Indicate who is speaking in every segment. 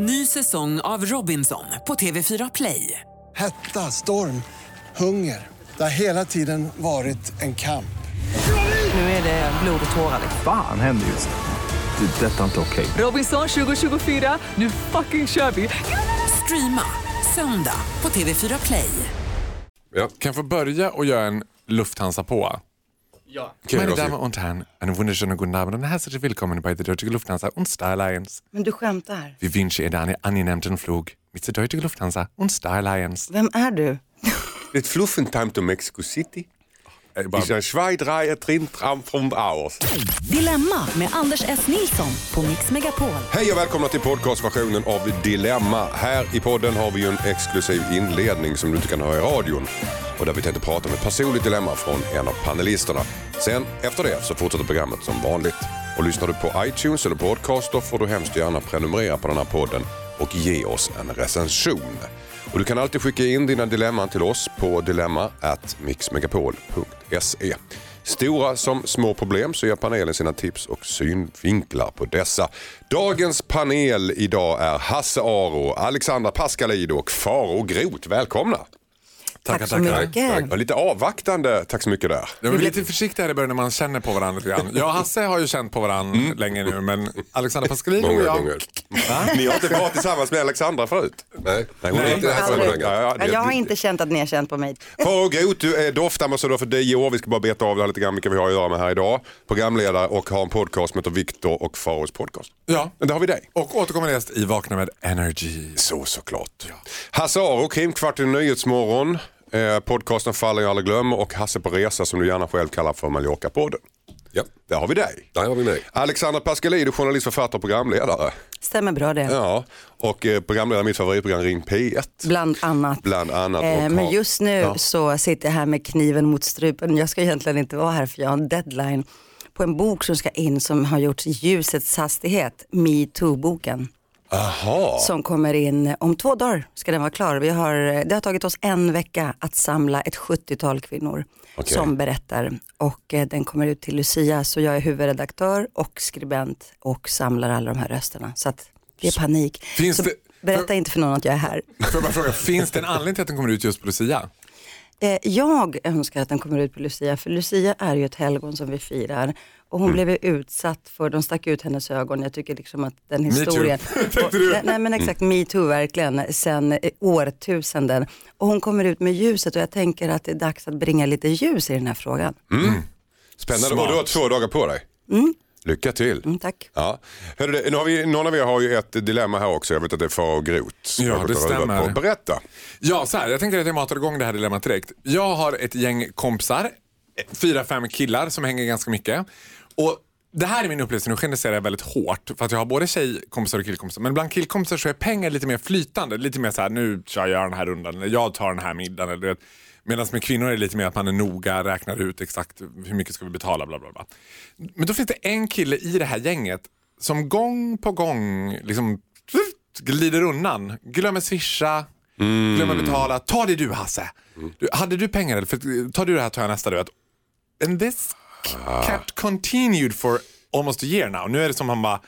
Speaker 1: Ny säsong av Robinson på TV4 Play.
Speaker 2: Hetta, storm, hunger. Det har hela tiden varit en kamp.
Speaker 1: Nu är det blod och tårar.
Speaker 3: Fan händer just nu. Det. är Detta är inte okej.
Speaker 1: Robinson 2024, nu fucking kör vi! Streama söndag på TV4 Play.
Speaker 4: Ja.
Speaker 5: Kan jag få börja och göra en Lufthansa på?
Speaker 4: Okej,
Speaker 5: Meine. Damen und Herren, einen wunderschönen guten Abend und herzlich willkommen bei der Deutschen Lufthansa und Star Alliance.
Speaker 6: Men du skämtar.
Speaker 5: Wir wünschen Ihnen einen angenehmen Flug mit der Deutschen Lufthansa und Star Alliance.
Speaker 6: Vem är du?
Speaker 4: Dit Fluffentime to Mexico City.
Speaker 5: Eh, bara-
Speaker 4: Is een zwaaidraaier Trintram from Hours.
Speaker 7: Dilemma med Anders S. Nilsson på Mix Megapol.
Speaker 4: Hej och välkomna till podcastversionen av Dilemma. Här i podden har vi ju en exklusiv inledning som du inte kan höra i radion. Och där vi tänkte prata om ett personligt dilemma från en av panelisterna. Sen efter det så fortsätter programmet som vanligt. Och lyssnar du på iTunes eller Podcaster får du hemskt gärna prenumerera på den här podden och ge oss en recension. Och du kan alltid skicka in dina dilemman till oss på dilemma@mixmegapol.se. Stora som små problem så ger panelen sina tips och synvinklar på dessa. Dagens panel idag är Hasse Aro, Alexandra Pascalidou och Faro Groth. Välkomna!
Speaker 6: Tack så mycket.
Speaker 4: Var lite avvaktande, tack så mycket där.
Speaker 5: Jag är lite försiktig här i början när man känner på varandra lite grann. Jag och Hasse har ju känt på varandra länge nu men Alexandra Pascalidou och jag...
Speaker 4: gånger. Ni har inte varit tillsammans med Alexandra förut?
Speaker 8: Nej,
Speaker 4: Nej,
Speaker 5: Nej,
Speaker 4: inte det här sammanhanget. Ja, ja,
Speaker 6: Ja,
Speaker 4: det-
Speaker 6: jag har inte känt att ni har känt på mig.
Speaker 4: Faro Groth, du är doftambassadör för DO. Vi ska bara beta av det här lite grann vilka vi har att göra med här idag. Programledare och har en podcast som heter Viktor och Faros podcast.
Speaker 5: Ja,
Speaker 4: Men där har vi dig.
Speaker 5: och återkommande gäst i Vakna med Energy.
Speaker 4: Så såklart. Hasse Aro, Krimkvart i Nyhetsmorgon. Eh, podcasten Fallen jag aldrig glömmer och Hasse på resa som du gärna själv kallar för Mallorca-podden.
Speaker 8: Ja,
Speaker 4: Där har vi dig.
Speaker 8: där har vi mig.
Speaker 4: Alexander Pascalidou, journalist, författare och programledare.
Speaker 6: Stämmer bra det.
Speaker 4: Ja, och eh, programledare i mitt favoritprogram Ring P1.
Speaker 6: Bland annat.
Speaker 4: Bland annat.
Speaker 6: Eh, men
Speaker 4: har-
Speaker 6: just nu
Speaker 4: Ja.
Speaker 6: så sitter jag här med kniven mot strupen. Jag ska egentligen inte vara här för jag har en deadline på en bok som ska in som har gjorts i ljusets hastighet, metoo-boken.
Speaker 4: Aha.
Speaker 6: Som kommer in om två dagar ska den vara klar. Vi har, det har tagit oss en vecka att samla ett 70-tal kvinnor
Speaker 4: Okej.
Speaker 6: som berättar. Och eh, den kommer ut till Lucia så jag är huvudredaktör och skribent och samlar alla de här rösterna. Så att det är panik.
Speaker 5: Finns
Speaker 6: så
Speaker 5: det-
Speaker 6: berätta
Speaker 5: för-
Speaker 6: inte för någon att jag är här.
Speaker 5: Får jag bara fråga, finns det en anledning till att den kommer ut just på Lucia?
Speaker 6: Eh, jag önskar att den kommer ut på Lucia, för Lucia är ju ett helgon som vi firar. Och hon blev ju utsatt för, de stack ut hennes ögon. Jag tycker liksom att den historien.
Speaker 5: tänkte
Speaker 6: Och-
Speaker 5: du.
Speaker 6: nej, nej men exakt, metoo verkligen, sen eh, årtusenden. Och hon kommer ut med ljuset och jag tänker att det är dags att bringa lite ljus i den här frågan.
Speaker 4: Spännande.
Speaker 5: Smart.
Speaker 4: Och du har två dagar på dig. Lycka till.
Speaker 6: Mm, tack.
Speaker 4: Ja. Hörru, nu har vi, någon av er har ju ett dilemma här också. Jag vet att det är Faro Groth. som
Speaker 5: Ja,
Speaker 4: jag har
Speaker 5: det
Speaker 4: och
Speaker 5: stämmer.
Speaker 4: På. Berätta.
Speaker 5: Ja, så här, jag tänker att jag matar igång det här dilemmat direkt. Jag har ett gäng kompisar, fyra, fem killar som hänger ganska mycket. Och det här är min upplevelse, nu generaliserar jag väldigt hårt för att jag har både tjejkompisar och killkompisar. Men bland killkompisar så är pengar lite mer flytande. Lite mer så här, nu kör jag den här rundan, eller jag tar den här middagen. Eller, Medan med kvinnor är det lite mer att man är noga, räknar ut exakt hur mycket ska vi betala. Bla, bla, bla. Men då finns det en kille i det här gänget som gång på gång liksom glider undan, glömmer swisha, glömmer betala. Ta det du Hasse. Du, hade du pengar eller? För, tar du det här tar jag nästa. Du. And this kept continued for almost a year now. Nu är det som han bara, "Nej,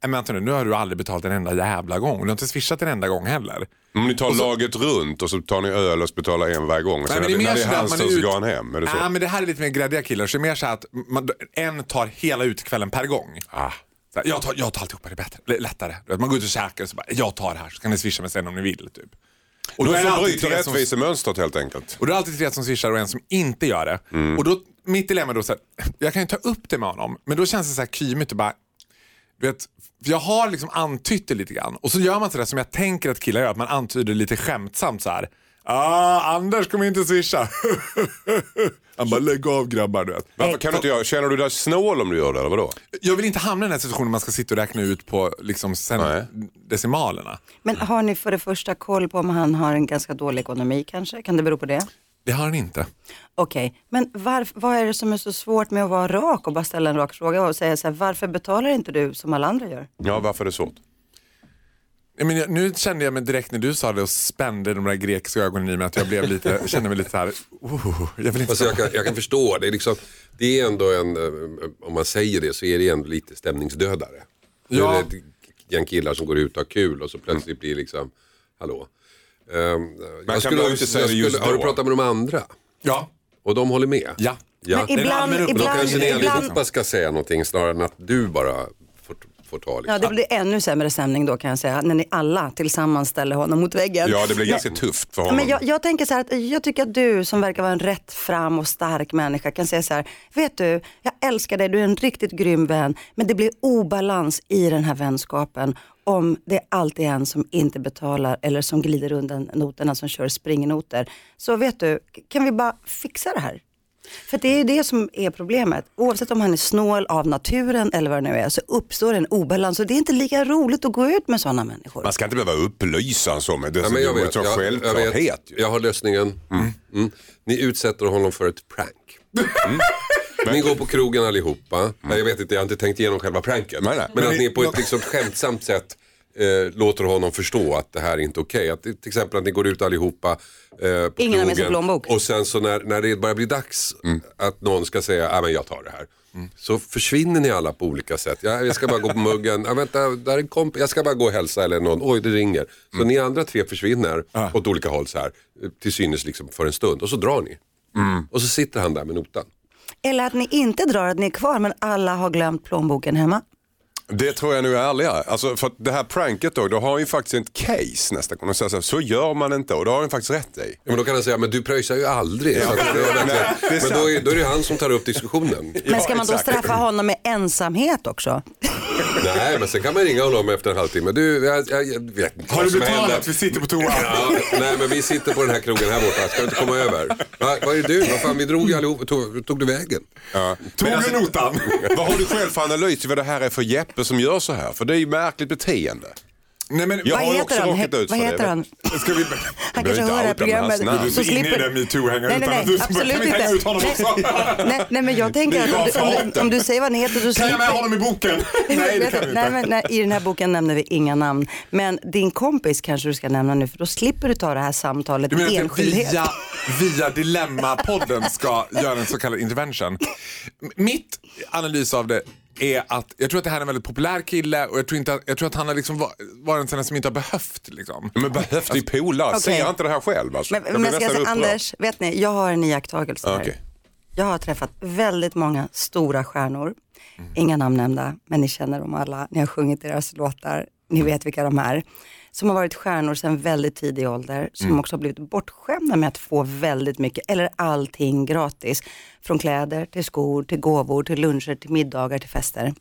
Speaker 5: men vänta nu, nu har du aldrig betalat en enda jävla gång. Du har inte swishat en enda gång heller.
Speaker 4: Om ni tar laget runt och så tar ni öl och så betalar en varje gång. Och sen
Speaker 5: Nej, men
Speaker 4: det, när det är
Speaker 5: så
Speaker 4: hans tur så går han hem. Är det så?
Speaker 5: Nej, men det här är lite mer gräddiga killar. Så det är mer så att man, en tar hela utkvällen per gång.
Speaker 4: Ah.
Speaker 5: Så här, jag, tar, jag tar alltihopa, det är bättre. Lättare. Man går ut och käkar och så bara, jag tar det här så kan ni swisha mig sen om ni vill. Typ. Och
Speaker 4: Då
Speaker 5: är det alltid
Speaker 4: bryta
Speaker 5: tre som-
Speaker 4: rättvisemönstret helt enkelt.
Speaker 5: Och då är det alltid tre som swishar och en som inte gör det.
Speaker 4: Mm.
Speaker 5: Och då, mitt dilemma då så här, jag kan ju ta upp det med honom, men då känns det så här kymigt och bara, du vet, jag har liksom antytt det lite grann. Och så gör man sådär som jag tänker att killar gör, att man antyder lite skämtsamt så här. Ah, Anders kommer inte swisha. Han bara, lägg av grabbar du vet.
Speaker 4: Varför kan du inte göra, känner du dig snål om du gör det eller vadå?
Speaker 5: Jag vill inte hamna i den här situationen man ska sitta och räkna ut på liksom sen
Speaker 4: Nej.
Speaker 5: decimalerna.
Speaker 6: Men har ni för det första koll på om han har en ganska dålig ekonomi kanske? Kan det bero på det?
Speaker 5: Det har han inte.
Speaker 6: Okej, men varf, vad är det som är så svårt med att vara rak och bara ställa en rak fråga och säga så här, varför betalar inte du som alla andra gör?
Speaker 4: Ja, varför är det svårt?
Speaker 5: Jag menar, nu kände jag mig direkt när du sa det och spände de där grekiska ögonen i mig att jag blev lite, kände mig lite så här, oh, jag vill inte
Speaker 8: Fast jag, kan, jag kan förstå, det är, liksom, det är ändå en, eh, om man säger det så är det ändå lite stämningsdödare.
Speaker 5: Ja.
Speaker 8: Det är gäng killar som går ut och har kul och så plötsligt blir liksom, hallå. Um, jag skulle, jag
Speaker 4: inte säga det
Speaker 8: skulle,
Speaker 4: just
Speaker 8: har du pratat med de andra?
Speaker 5: Ja.
Speaker 8: Och de håller med?
Speaker 5: Ja.
Speaker 8: ja.
Speaker 6: Men ibland,
Speaker 8: Men då
Speaker 6: ibland,
Speaker 8: kanske ni
Speaker 6: ibland,
Speaker 8: allihopa ska säga någonting snarare än att du bara får, ta liksom.
Speaker 6: Ja, det blir ännu sämre stämning då kan jag säga, när ni alla tillsammans ställer honom mot väggen.
Speaker 4: Ja, det blir ganska tufft för honom.
Speaker 6: Men jag, jag tänker så här att jag tycker att du som verkar vara en rätt fram och stark människa kan säga så här, vet du, jag älskar dig, du är en riktigt grym vän, men det blir obalans i den här vänskapen om det alltid är en som inte betalar eller som glider undan noterna, som kör springnoter. Så vet du, kan vi bara fixa det här? För det är det som är problemet. Oavsett om han är snål av naturen eller vad det nu är så uppstår en obalans och det är inte lika roligt att gå ut med sådana människor.
Speaker 4: Man ska inte behöva upplysa så, men det,
Speaker 8: Ja, men jag vet,
Speaker 4: så
Speaker 8: jag, jag,
Speaker 4: självklarhet.
Speaker 8: vet, jag har lösningen. Mm. Ni utsätter honom för ett prank. Mm. Ni går på krogen allihopa. Nej, jag vet inte, jag har inte tänkt igenom själva pranket.
Speaker 4: Nej, nej.
Speaker 8: Men,
Speaker 4: Men
Speaker 8: att
Speaker 4: ni-
Speaker 8: ni på ett liksom skämtsamt sätt eh, låter honom förstå att det här är inte okej. Att det- Till exempel att ni går ut allihopa eh, på
Speaker 6: Ingen har med sig
Speaker 8: krogen
Speaker 6: plånbok.
Speaker 8: och sen så när, när det börjar bli dags att någon ska säga, ja men jag tar det här. Så försvinner ni alla på olika sätt. Ja, jag ska bara gå på muggen, ja, vänta, där är en komp- jag ska bara gå och hälsa eller någon, oj det ringer. Så ni andra tre försvinner åt olika håll så här, till synes liksom för en stund och så drar ni. Och så sitter han där med notan.
Speaker 6: Eller att ni inte drar, att ni är kvar men alla har glömt plånboken hemma.
Speaker 4: Det tror jag nu är ärligare. Alltså för att det här pranket då, då har han ju faktiskt ett case nästa gång. Och säger så, här, så gör man inte och det har han faktiskt rätt i.
Speaker 8: Ja, men då kan han säga, men du pröjsar ju aldrig. Så att det är verkligen-
Speaker 4: Nej, det är
Speaker 8: men då är, då är det han som tar upp diskussionen.
Speaker 6: Men ska man då straffa honom med ensamhet också?
Speaker 8: Nej, men sen kan man ringa honom efter en halvtimme. Du, jag, jag, jag vet inte
Speaker 5: Har du betalat? Vi sitter på toa.
Speaker 8: Ja, nej, men vi sitter på den här krogen här borta. Ska du inte komma över? Va, vad är det du? Vad fan, vi drog ju allihop. Tog, tog du vägen?
Speaker 4: Ja.
Speaker 5: Tog
Speaker 4: Men
Speaker 5: du notan?
Speaker 4: Vad har du själv för analys vad det här är för Jeppe som gör så här? För det är ju märkligt beteende.
Speaker 5: Nej, men,
Speaker 4: Jag
Speaker 6: Vad
Speaker 4: har också
Speaker 6: han?
Speaker 4: råkat ut
Speaker 6: Vad
Speaker 4: för
Speaker 6: heter
Speaker 4: det.
Speaker 6: han?
Speaker 5: Ska vi...
Speaker 6: Han kanske hör det här programmet.
Speaker 5: Du är så inne i den metoo-hänga
Speaker 6: Nej,
Speaker 5: utan
Speaker 6: nej,
Speaker 5: att du
Speaker 6: nej,
Speaker 5: som bara,
Speaker 6: absolut
Speaker 5: kan hänga
Speaker 6: inte.
Speaker 5: ut honom också?
Speaker 6: nej, nej, men jag tänker att om du, om, du, om du säger vad han heter så
Speaker 5: Kan jag med
Speaker 6: slipper...
Speaker 5: honom i boken? Nej, det kan vi
Speaker 6: nej,
Speaker 5: inte.
Speaker 6: men, nej, I den här boken nämner vi inga namn. Men din kompis kanske du ska nämna nu för då slipper du ta det här samtalet
Speaker 5: Du
Speaker 6: i
Speaker 5: menar att
Speaker 6: enskildhet.
Speaker 5: via, via Dilemma-podden ska göra en så kallad intervention? Mitt analys av det är att jag tror att det här är en väldigt populär kille och jag tror, inte att, jag tror att han har liksom va- varit en sån som inte har behövt. Liksom.
Speaker 4: Men behövs det polare?
Speaker 6: Okej.
Speaker 4: Ser jag inte det här själv alltså?
Speaker 6: Men,
Speaker 4: Jag
Speaker 6: men ska jag säga. Anders, vet ni, jag har en iakttagelse här.
Speaker 4: Okej.
Speaker 6: Jag har träffat väldigt många stora stjärnor,
Speaker 4: Mm.
Speaker 6: inga namn nämnda, men ni känner dem alla, ni har sjungit deras låtar, ni vet vilka de är. Som har varit stjärnor sedan väldigt tidig ålder, som
Speaker 4: Mm.
Speaker 6: också har blivit bortskämda med att få väldigt mycket, eller allting gratis. Från kläder till skor, till gåvor, till luncher, till middagar, till fester.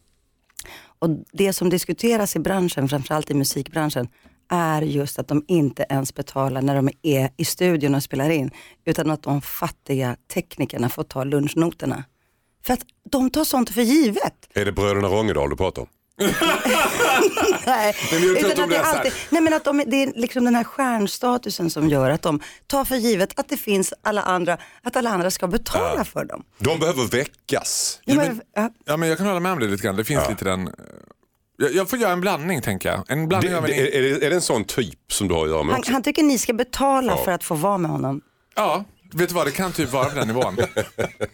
Speaker 6: Och det som diskuteras i branschen, framförallt i musikbranschen, är just att de inte ens betalar när de är i studion och spelar in, utan att de fattiga teknikerna får ta lunchnoterna. För att de tar sånt för givet.
Speaker 4: Är det bröderna Rångedal du pratar om?
Speaker 6: Nej,
Speaker 5: men
Speaker 6: utan
Speaker 5: att de
Speaker 6: att det,
Speaker 5: är
Speaker 6: är
Speaker 5: så här-
Speaker 6: alltid, nej men att de, det är liksom den här stjärnstatusen som gör att de tar för givet att det finns alla andra, att alla andra ska betala för dem.
Speaker 4: De behöver väckas.
Speaker 6: Ja, men, ja,
Speaker 5: Ja, men jag kan hålla med om det lite grann. Det finns lite den... Jag, jag får göra en blandning tänker jag. En blandning
Speaker 4: Det,
Speaker 5: av en...
Speaker 4: det, är, det, är det en sån typ som du har att göra med
Speaker 6: han, han tycker ni ska betala för att få vara med honom.
Speaker 5: Ja, vet du vad? Det kan typ vara på den nivån.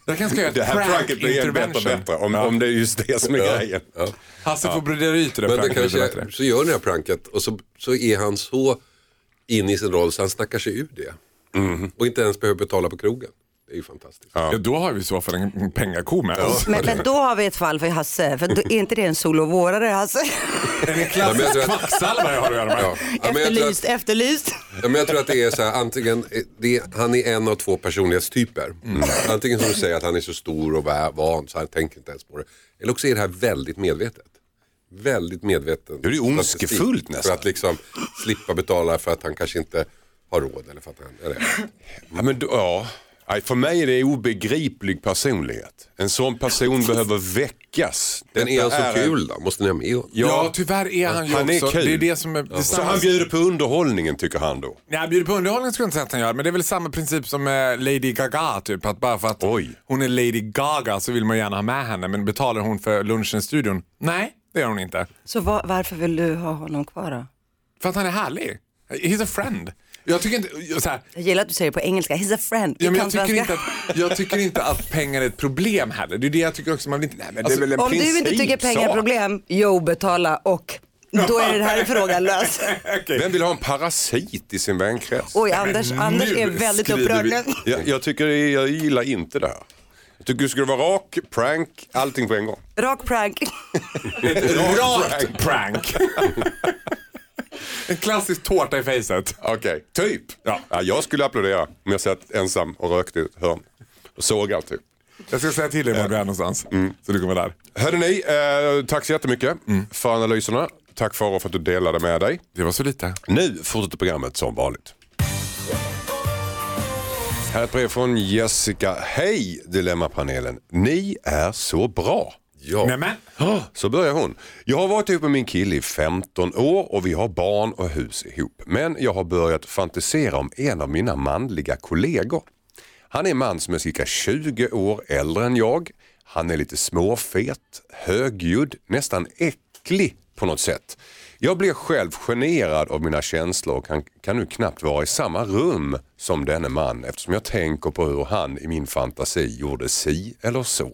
Speaker 5: Jag kanske ska göra
Speaker 4: Det
Speaker 5: ett
Speaker 4: här
Speaker 5: prank
Speaker 4: pranket blir bättre och
Speaker 5: intervention.
Speaker 4: bättre om, om det är just det som är grejen.
Speaker 5: Hasse får brodera ut det där
Speaker 8: Men det
Speaker 5: pranket lite
Speaker 8: kanske,
Speaker 5: bättre.
Speaker 8: så gör ni det här pranket och så, så är han så inne i sin roll så han snackar sig ur det. Och inte ens behöver betala på krogen. Det är ju fantastiskt.
Speaker 5: Ja, då har vi i så fall en pengako med oss.
Speaker 6: Men, men då har vi ett fall för Hasse, för då är inte det en solovårare Hasse?
Speaker 5: En klassisk
Speaker 8: men jag tror att-
Speaker 5: kvacksalvare har att göra med.
Speaker 8: Ja. Ja, men jag tror att,
Speaker 6: Efterlyst, efterlyst.
Speaker 8: ja, men jag tror att det är så här, antingen, det är, han är en av två personlighetstyper. Antingen som du säger att han är så stor och va- van så han tänker inte ens på det. Eller också är det här väldigt medvetet. Väldigt medvetet.
Speaker 4: Det är ju ondskefullt nästan.
Speaker 8: För att liksom slippa betala för att han kanske inte har råd. Eller för att han, eller,
Speaker 4: Ja, men, ja. Nej, för mig är det obegriplig personlighet. En sån person behöver väckas.
Speaker 8: men är han så kul då? Måste ni ha med honom?
Speaker 5: Ja, tyvärr är han ju
Speaker 4: Han är
Speaker 5: också.
Speaker 4: kul.
Speaker 5: Det är det som är... Är
Speaker 4: Så han bjuder på underhållningen tycker han då?
Speaker 5: Nej, bjuder på underhållning skulle jag inte säga att han gör, men det är väl samma princip som eh, Lady Gaga typ. Att bara för att
Speaker 4: Oj.
Speaker 5: hon är Lady Gaga så vill man gärna ha med henne, men betalar hon för lunchen i studion? Nej, det gör hon inte.
Speaker 6: Så va- varför vill du ha honom kvar då?
Speaker 5: För att han är härlig. He's a friend. Jag tycker inte, så här,
Speaker 6: Jag gillar att du säger det på engelska, he's a friend.
Speaker 5: ja, men jag, tycker inte att, jag tycker inte att pengar är ett problem heller. Det är det jag tycker också. Man vill inte, nej, men
Speaker 4: Det är väl en
Speaker 6: Om du inte tycker pengar är problem, jo betala och då är den här frågan lös.
Speaker 4: Vem vill ha en parasit i sin vänkrets?
Speaker 6: Oj, Anders, Anders är väldigt upprörd nu.
Speaker 4: Jag, jag, tycker, jag gillar inte det här. Jag tycker det skulle vara rak, prank, allting på en gång.
Speaker 6: Rak prank.
Speaker 5: Rakt prank. En klassisk tårta i facet.
Speaker 4: Okej, typ.
Speaker 5: Ja.
Speaker 4: Ja. jag skulle applådera om jag satt ensam och rökte i ett hörn. Och sågar typ.
Speaker 5: Jag ska säga till dig var du är någonstans. Så du kommer där.
Speaker 4: Hörde ni, eh, tack så jättemycket för analyserna. Tack Farao för att du delade med dig.
Speaker 5: Det var så lite.
Speaker 4: Nu fortsätter programmet som vanligt. Här är ett brev från Jessica. Hej Dilemmapanelen. Ni är så bra.
Speaker 8: Ja.
Speaker 5: Nämen.
Speaker 4: Så börjar hon. Jag har varit ihop med min kille i 15 år och vi har barn och hus ihop. Men jag har börjat fantisera om en av mina manliga kollegor. Han är en man som är cirka 20 år äldre än jag. Han är lite småfet, högljudd, nästan äcklig på något sätt. Jag blir själv generad av mina känslor och kan, kan nu knappt vara i samma rum som denne man eftersom jag tänker på hur han i min fantasi gjorde si eller så.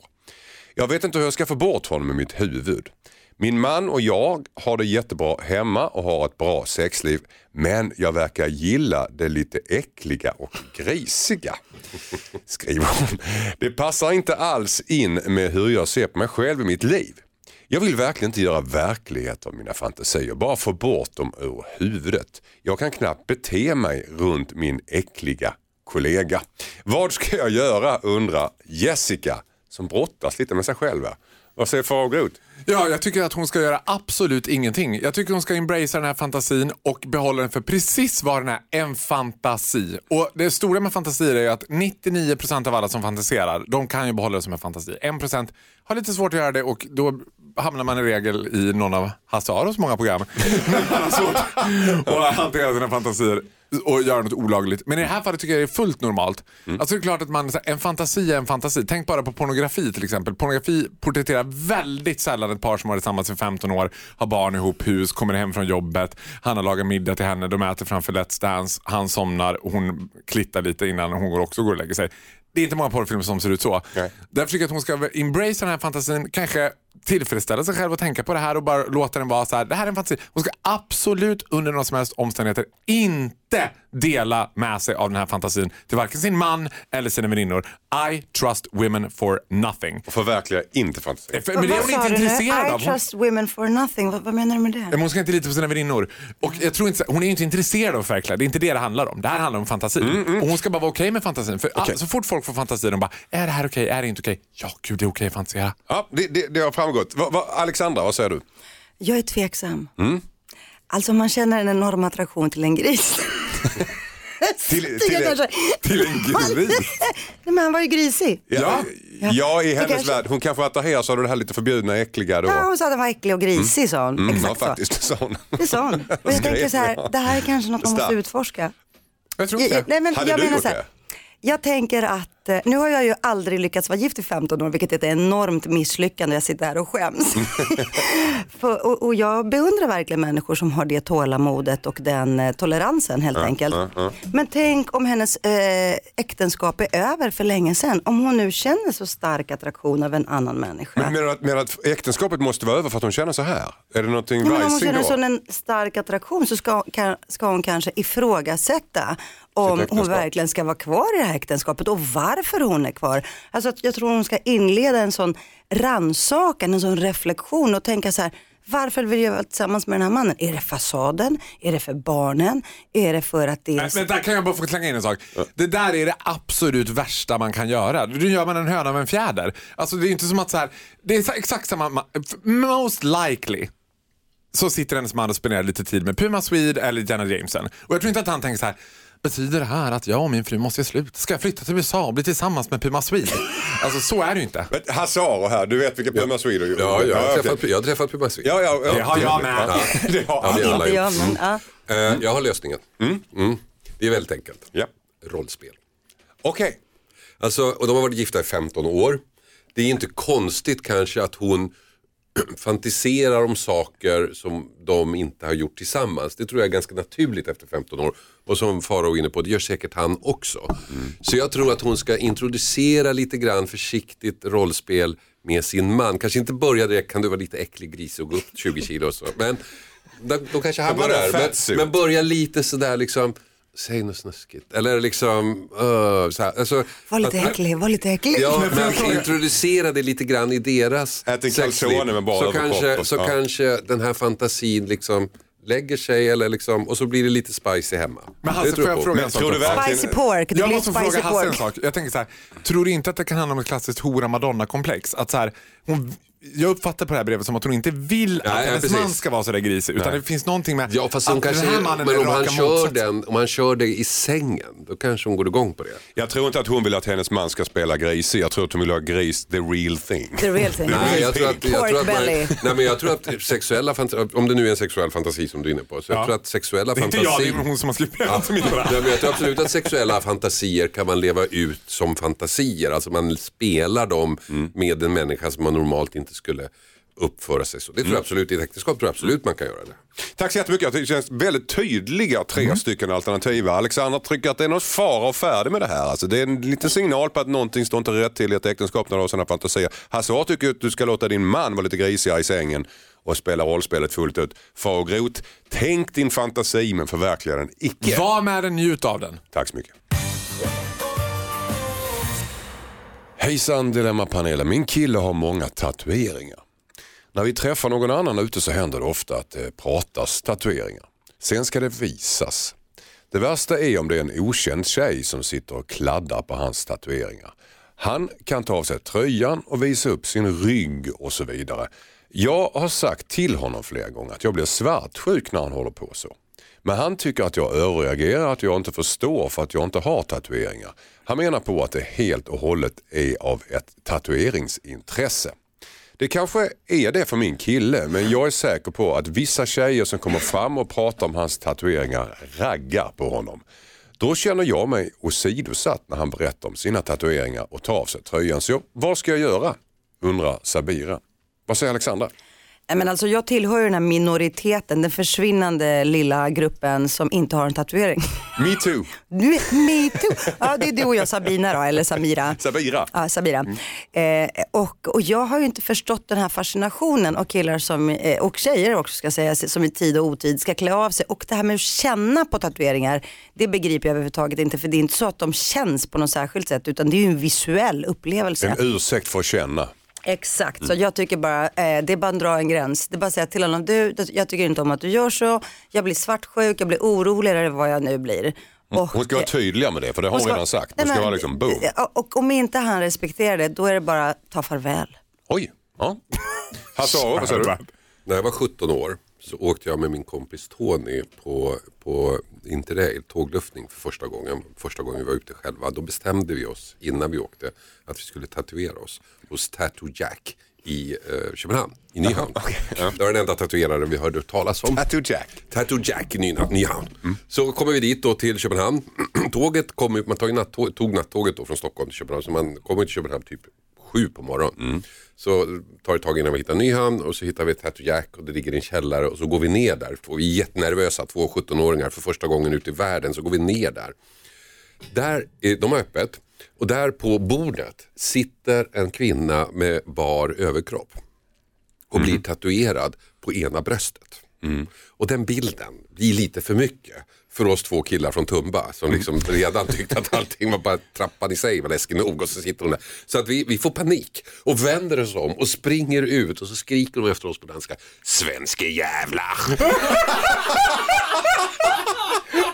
Speaker 4: Jag vet inte hur jag ska få bort honom i mitt huvud. Min man och jag har det jättebra hemma och har ett bra sexliv. Men jag verkar gilla det lite äckliga och grisiga. Skriver hon. Det passar inte alls in med hur jag ser på mig själv i mitt liv. Jag vill verkligen inte göra verklighet av mina fantasier, bara få bort dem ur huvudet. Jag kan knappt bete mig runt min äckliga kollega. Vad ska jag göra undrar Jessica som brottas lite med sig själv. Vad säger Farao Groth?
Speaker 5: Ja, jag tycker att hon ska göra absolut ingenting. Jag tycker hon ska embracea den här fantasin och behålla den för precis vad den är, en fantasi. Och det stora med fantasier är ju att 99% av alla som fantiserar, de kan ju behålla det som en fantasi. 1% har lite svårt att göra det och då hamnar man i regel i någon av Hasse Aros många program. och hanterar sina fantasier och göra något olagligt. Men i det här fallet tycker jag det är fullt normalt. Alltså det är klart att man, en fantasi är en fantasi. Tänk bara på pornografi till exempel. Pornografi porträtterar väldigt sällan ett par som har tillsammans i 15 år, har barn ihop, hus, kommer hem från jobbet, han har lagat middag till henne, de äter framför Let's Dance, han somnar, hon klittar lite innan hon går också går och lägger sig. Det är inte många porrfilmer som ser ut så.
Speaker 4: Nej.
Speaker 5: Därför tycker jag att hon ska embrace den här fantasin, kanske tillfredsställa sig själv och tänka på det här och bara låta den vara så här. Det här är en fantasi. Hon ska absolut under några som helst omständigheter inte dela med sig av den här fantasin till varken sin man eller sina väninnor. I trust women for nothing.
Speaker 4: Och förverkliga inte fantasin.
Speaker 5: För, men det är hon inte intresserad
Speaker 6: I
Speaker 5: av. Hon,
Speaker 6: trust women for nothing. Vad, vad menar du med det?
Speaker 5: men hon ska inte lita på sina väninnor. Och jag tror inte, hon är ju inte intresserad av att förverkliga. Det är inte det det handlar om. Det här handlar om fantasi. Och hon ska bara vara okej med fantasin. För all, så fort folk får fantasi, de bara, är det här okej? Är det inte okej? Ja, gud det är okej att fantisera.
Speaker 4: Ja, det, det, det har framgått. Va, va, Alexandra, vad säger du?
Speaker 6: Jag är tveksam.
Speaker 4: Mm.
Speaker 6: Alltså man känner en enorm attraktion till en gris.
Speaker 4: Till, till,
Speaker 6: kanske-
Speaker 5: Till en gris?
Speaker 6: Nej, men han var ju grisig.
Speaker 4: ja, ja, i hennes
Speaker 6: kanske-
Speaker 4: värld. Hon kanske attraheras av det här lite förbjudna, äckliga då.
Speaker 6: Ja, hon sa att han var äcklig och grisig sa hon.
Speaker 4: Mm, ja,
Speaker 6: Exakt så.
Speaker 4: faktiskt, sa hon.
Speaker 6: Det sa hon. Och jag tänker så här, det här är kanske något man måste utforska.
Speaker 5: Jag tror inte
Speaker 6: jag, nej, men
Speaker 4: Hade
Speaker 6: jag
Speaker 4: du
Speaker 6: menar
Speaker 4: gjort
Speaker 6: så här,
Speaker 4: det?
Speaker 6: Jag tänker att, eh, nu har jag ju aldrig lyckats vara gift i 15 år vilket är ett enormt misslyckande. Jag sitter här och skäms. För, och, och jag beundrar verkligen människor som har det tålamodet och den eh, toleransen helt enkelt. Men tänk om hennes eh, äktenskap är över för länge sedan. Om hon nu känner så stark attraktion av en annan människa.
Speaker 4: Men menar att, menar att äktenskapet måste vara över för att hon känner så här? Är det någonting
Speaker 6: Nej, men om hon känner sån en stark attraktion så ska, kan, ska hon kanske ifrågasätta om hon verkligen ska vara kvar i det här äktenskapet och varför varför hon är kvar. Alltså att jag tror hon ska inleda en sån rannsakan, en sån reflektion och tänka så här, varför vill jag vara tillsammans med den här mannen? Är det fasaden? Är det för barnen? Är det för att det är...
Speaker 5: Men där kan jag bara få slänga in en sak. Det där är det absolut värsta man kan göra. Nu gör man en höna av en fjäder. Alltså det är inte som att så här, det är exakt samma, most likely så sitter hennes man och spenderar lite tid med Puma Swede eller Jenna Jameson. Och jag tror inte att han tänker så här, betyder det här att jag och min fru måste göra slut? Ska jag flytta till USA och bli tillsammans med Puma Swede? alltså så är det ju inte.
Speaker 4: Men Hasse Aro här, du vet vilka Puma Swede du
Speaker 8: Ja, jag har
Speaker 4: okej.
Speaker 8: träffat, jag har träffat Puma Swede.
Speaker 4: Ja, ja, ja.
Speaker 5: Det har jag med.
Speaker 4: Ja, det har
Speaker 8: Ja,
Speaker 4: alla.
Speaker 8: gjort.
Speaker 6: jag, men, ja.
Speaker 8: Eh, jag har lösningen. Mm. Det är väldigt enkelt.
Speaker 4: Ja.
Speaker 8: Rollspel.
Speaker 4: Okej.
Speaker 8: Alltså, och de har varit gifta i 15 år. Det är inte konstigt kanske att hon fantiserar om saker som de inte har gjort tillsammans. Det tror jag är ganska naturligt efter 15 år. Och som Farao är inne på, det gör säkert han också. Så jag tror att hon ska introducera lite grann försiktigt rollspel med sin man. Kanske inte börja direkt, kan du vara lite äcklig gris och gå upp 20 kilo och så. Men de, de kanske hamnar där. Men, men börja lite sådär liksom, säg något snuskigt. Eller liksom, uh, så här, alltså,
Speaker 6: Var lite
Speaker 8: att-
Speaker 6: äcklig, var lite äcklig.
Speaker 8: Ja,
Speaker 5: Men jag fråga-
Speaker 8: introducera det lite grann i deras
Speaker 4: Ät en
Speaker 8: sexliv.
Speaker 4: calzone med bara
Speaker 8: så kanske,
Speaker 4: och-
Speaker 8: så
Speaker 4: ja.
Speaker 8: kanske den här fantasin liksom lägger sig eller liksom, och så blir det lite spicy hemma.
Speaker 5: Men Hasse,
Speaker 8: tror
Speaker 5: får jag
Speaker 8: på.
Speaker 5: fråga en sak?
Speaker 6: Spicy pork, det
Speaker 5: Jag
Speaker 6: blir
Speaker 5: måste
Speaker 6: spicy
Speaker 5: fråga Hasse en
Speaker 6: pork.
Speaker 5: sak. Jag tänker så här, tror du inte att det kan handla om ett klassiskt hora madonna-komplex? Att så här, hon, jag uppfattar på det här brevet som att hon inte vill
Speaker 8: Nej,
Speaker 5: att
Speaker 8: ja,
Speaker 5: hennes
Speaker 8: precis.
Speaker 5: man ska vara så där grisig. Utan det finns någonting med
Speaker 8: Ja fast hon
Speaker 5: att
Speaker 8: kanske,
Speaker 5: den här mannen
Speaker 8: men
Speaker 5: är
Speaker 8: om han,
Speaker 5: raka
Speaker 8: kör den, om han kör det i sängen, då kanske hon går igång på det.
Speaker 4: Jag tror inte att hon vill att hennes man ska spela grisig. Jag tror att hon vill ha gris, the real thing.
Speaker 6: The real thing.
Speaker 8: Nej, jag tror att, jag
Speaker 6: Pork
Speaker 8: tror att, man,
Speaker 6: belly.
Speaker 8: nej, men jag tror att sexuella fantasi, om det nu är en sexuell fantasi som du är inne på, så jag
Speaker 5: Ja.
Speaker 8: tror att sexuella
Speaker 5: Det är inte jag, det är hon som har skrivit brevet som inte
Speaker 8: Nej, men jag tror absolut att sexuella fantasier kan man leva ut som fantasier. Alltså man spelar dem med en människa som man normalt inte skulle uppföra sig så. Det tror jag absolut, i ett äktenskap tror jag absolut man kan göra det.
Speaker 4: Tack så jättemycket. Det känns väldigt tydliga tre stycken alternativ. Alexandra tycker att det är något fara och färdig med det här. Alltså det är en liten signal på att någonting står inte rätt till i ett äktenskap när du har sådana fantasier. Hasse A tycker att du ska låta din man vara lite grisigare i sängen och spela rollspelet fullt ut. Far och grot, tänk din fantasi men förverkliga den icke.
Speaker 5: Var med den, njut av den.
Speaker 4: Tack så mycket. Hejsan Dilemmapanelen, min kille har många tatueringar. När vi träffar någon annan ute så händer det ofta att det pratas tatueringar. Sen ska det visas. Det värsta är om det är en okänd tjej som sitter och kladdar på hans tatueringar. Han kan ta av sig tröjan och visa upp sin rygg och så vidare. Jag har sagt till honom flera gånger att jag blir svartsjuk när han håller på så. Men han tycker att jag överreagerar, att jag inte förstår för att jag inte har tatueringar. Han menar på att det helt och hållet är av ett tatueringsintresse. Det kanske är det för min kille, men jag är säker på att vissa tjejer som kommer fram och pratar om hans tatueringar raggar på honom. Då känner jag mig åsidosatt när han berättar om sina tatueringar och tar av sig tröjan. Så jag, vad ska jag göra? Undrar Sabira. Vad säger Alexandra?
Speaker 6: Nej, Men alltså, jag tillhör den här minoriteten, den försvinnande lilla gruppen som inte har en tatuering.
Speaker 4: Me too.
Speaker 6: Me too. Ja, det är du och jag Sabina då, eller Samira.
Speaker 4: Sabira.
Speaker 6: Ja, Sabira. Eh, och, och jag har ju inte förstått den här fascinationen av killar som, eh, och tjejer också ska säga, som i tid och otid ska klä av sig. Och det här med att känna på tatueringar, det begriper jag överhuvudtaget inte. För det är inte så att de känns på något särskilt sätt, utan det är ju en visuell upplevelse.
Speaker 4: En ursäkt för att känna.
Speaker 6: Exakt, så jag tycker bara, eh, det är bara att dra en gräns. Det är bara att säga till honom, du, jag tycker inte om att du gör så, jag blir svartsjuk, jag blir orolig eller vad jag nu blir. Och,
Speaker 4: Hon ska vara
Speaker 6: eh,
Speaker 4: tydliga med det, för det har hon
Speaker 6: ska-
Speaker 4: redan sagt.
Speaker 6: Nej,
Speaker 4: Hon ska
Speaker 6: men-
Speaker 4: vara liksom boom.
Speaker 6: ja, Och om inte han respekterar det, då är det bara ta farväl.
Speaker 4: Oj. Ja. Hasse vad säger du?
Speaker 8: När jag var 17 år så åkte jag med min kompis Tony på, på Interrail, tågluftning för första gången. Första gången vi var ute själva. Då bestämde vi oss innan vi åkte att vi skulle tatuera oss hos Tattoo Jack i eh, Köpenhamn, i Nyhamn. Det var den enda tatueraren vi hörde talas om.
Speaker 4: Tattoo Jack.
Speaker 8: Tattoo Jack i Nyhamn. Så kommer vi dit då till Köpenhamn. Tåget kommer, man tog nattåget då från Stockholm till Köpenhamn. Så man kommer till Köpenhamn typ sju på morgonen. Så tar det tag innan vi hittar Nyhamn och så hittar vi Tattoo Jack och det ligger i en källare och så går vi ner där. Vi är jättenervösa, två 17-åringar för första gången ute i världen så går vi ner där. Där är, de har öppet och där på bordet sitter en kvinna med bar överkropp och blir tatuerad på ena bröstet. Och den bilden blir lite för mycket för oss två killar från Tumba som liksom redan tyckte att allting var bara trappan i sig var läskig nog och så sitter hon där. Så att vi, vi får panik och vänder oss om och springer ut och så skriker de efter oss på danska. Svenske jävlar!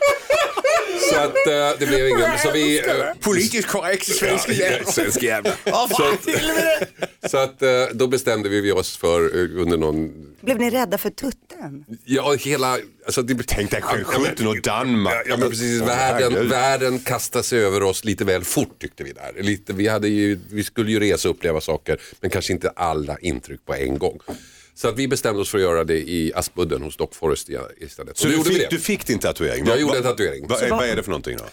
Speaker 8: så att eh, det blev ingen... Så vi, eh,
Speaker 4: Politiskt korrekt svensk
Speaker 8: Ja,
Speaker 4: jävel.
Speaker 8: Svensk jävlar. så att, så att eh, då bestämde vi oss för eh, under någon,
Speaker 6: Blev ni rädda för tutten?
Speaker 8: ja hela, alltså det,
Speaker 4: Tänk dig själv,
Speaker 8: Ja, men-
Speaker 4: 17 och Danmark.
Speaker 8: Ja, men precis, världen, världen kastade sig över oss lite väl fort tyckte vi där. Lite, vi, hade ju, vi skulle ju resa och uppleva saker men kanske inte alla intryck på en gång. Så att vi bestämde oss för att göra det i Aspudden hos Doc Forest i- istället.
Speaker 4: Så du fick,
Speaker 8: det.
Speaker 4: du fick din tatuering?
Speaker 8: Jag gjorde en tatuering.
Speaker 4: Vad är, vad är det för någonting då?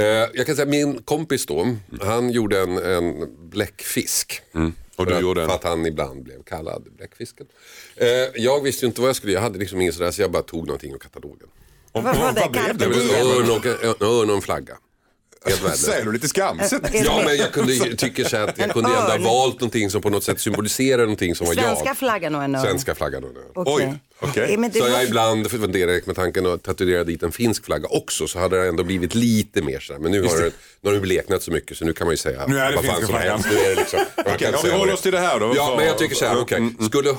Speaker 8: Eh, jag kan säga min kompis då, han gjorde en, en bläckfisk.
Speaker 4: Mm. Och
Speaker 8: För
Speaker 4: du
Speaker 8: att,
Speaker 4: gjorde en?
Speaker 8: för att han ibland blev kallad bläckfisken. Eh, jag visste ju inte vad jag skulle göra, jag hade liksom ingen sådär så jag bara tog någonting ur katalogen.
Speaker 4: Och,
Speaker 6: Vad var det?
Speaker 4: vad blev det?
Speaker 8: Det var
Speaker 6: diem?
Speaker 8: en örn och en, en örn och en flagga. Helt värdelöst.
Speaker 4: Säger du lite skamset?
Speaker 8: Ja men jag kunde, tycker så att jag kunde ändå ha valt någonting som på något sätt symboliserar någonting som var
Speaker 6: Svenska
Speaker 8: jag.
Speaker 6: flaggan och en örn.
Speaker 8: Svenska flaggan och en örn.
Speaker 6: Okej.
Speaker 4: Oj,
Speaker 6: det
Speaker 8: Så jag ibland funderar med tanken att tatuera dit en finsk flagga också så hade det ändå blivit lite mer så här. Men nu har, det, nu har det bleknat så mycket så nu kan man ju säga
Speaker 5: Nu är det
Speaker 8: vad fan som
Speaker 5: flaggan.
Speaker 8: helst. Nu är det liksom,
Speaker 4: Okej, om vi håller oss till det här då.
Speaker 8: Ja men jag tycker så här, okej.
Speaker 4: Mm, mm.
Speaker 8: Skulle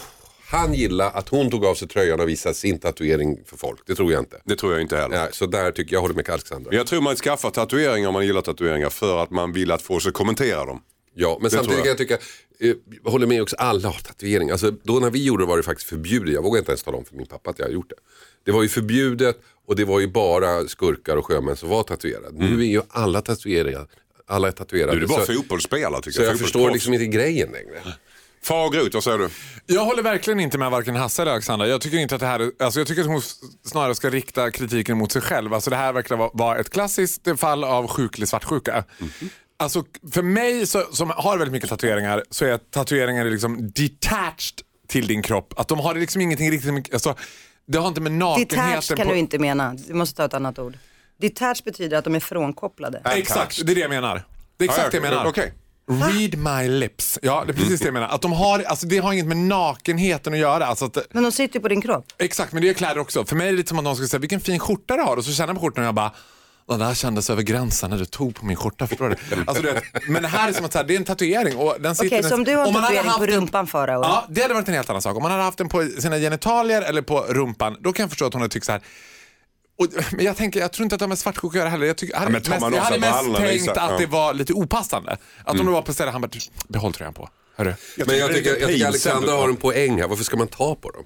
Speaker 8: han gilla att hon tog av sig tröjan och visade sin tatuering för folk? Det tror jag inte.
Speaker 4: Det tror jag inte heller.
Speaker 8: Nej, så där tycker jag, jag håller med Alexandra.
Speaker 4: Jag tror man skaffar tatueringar om man gillar tatueringar för att man vill att folk ska kommentera dem.
Speaker 8: Ja, men
Speaker 4: tror
Speaker 8: samtidigt kan
Speaker 4: jag.
Speaker 8: tycka, eh, jag håller med också, alla har tatuering. Alltså, då när vi gjorde det var det faktiskt förbjudet. Jag vågar inte ens tala om för min pappa att jag har gjort det. Det var ju förbjudet och det var ju bara skurkar och sjömän som var tatuerade. Nu är ju alla tatuerade. Alla är tatuerade.
Speaker 4: Du är bara
Speaker 8: så,
Speaker 4: fotbollsspelare tycker
Speaker 8: så
Speaker 4: jag.
Speaker 8: jag förstår liksom inte grejen längre.
Speaker 4: Far och vad säger du?
Speaker 5: Jag håller verkligen inte med varken Hasse eller Alexandra. Jag tycker inte att det här, är- alltså jag tycker att hon snarare ska rikta kritiken mot sig själv. Alltså det här verkar vara- ett klassiskt fall av sjuklig svartsjuka. Alltså för mig så, som har väldigt mycket tatueringar så är tatueringar liksom detached till din kropp. Att de har liksom ingenting riktigt alltså, det har inte med nakenheten
Speaker 6: Detached kan
Speaker 5: på...
Speaker 6: du inte mena, du måste ta ett annat ord. Detached betyder att de är frånkopplade.
Speaker 5: Exakt, det är det jag menar. Det är exakt det jag menar.
Speaker 4: Okej.
Speaker 5: Read my lips. Ja, det är precis det jag menar. Att de har, alltså det har inget med nakenheten att göra. Alltså att,
Speaker 6: Men de sitter ju på din kropp.
Speaker 5: Exakt, men det är kläder också. För mig är det lite som att någon skulle säga vilken fin skjorta du har och så känner jag på skjortan och jag bara det där kändes över gränsen när du tog på min skjorta, förstår du? Alltså, du vet, men det här är som att så här, det är en tatuering och den sitter
Speaker 6: Okej, så om du har en tatuering på
Speaker 5: en-
Speaker 6: rumpan Farao.
Speaker 5: Ja, det hade varit en helt annan sak. Om man hade haft den på sina genitalier eller på rumpan, då kan jag förstå att hon hade tyckt så här. Och, men jag tänker, jag tror inte att de är svartsjuka att göra heller. Jag, tycker, jag hade
Speaker 4: men tar
Speaker 5: mest, jag hade mest tänkt
Speaker 4: Lisa?
Speaker 5: att
Speaker 4: Ja.
Speaker 5: det var lite opassande. Att om du var på stället, han bara, behåll tröjan på. Hörru.
Speaker 8: Men jag
Speaker 4: det är
Speaker 8: tycker, jag tycker. Alexandra har en poäng här. Varför ska man ta på dem?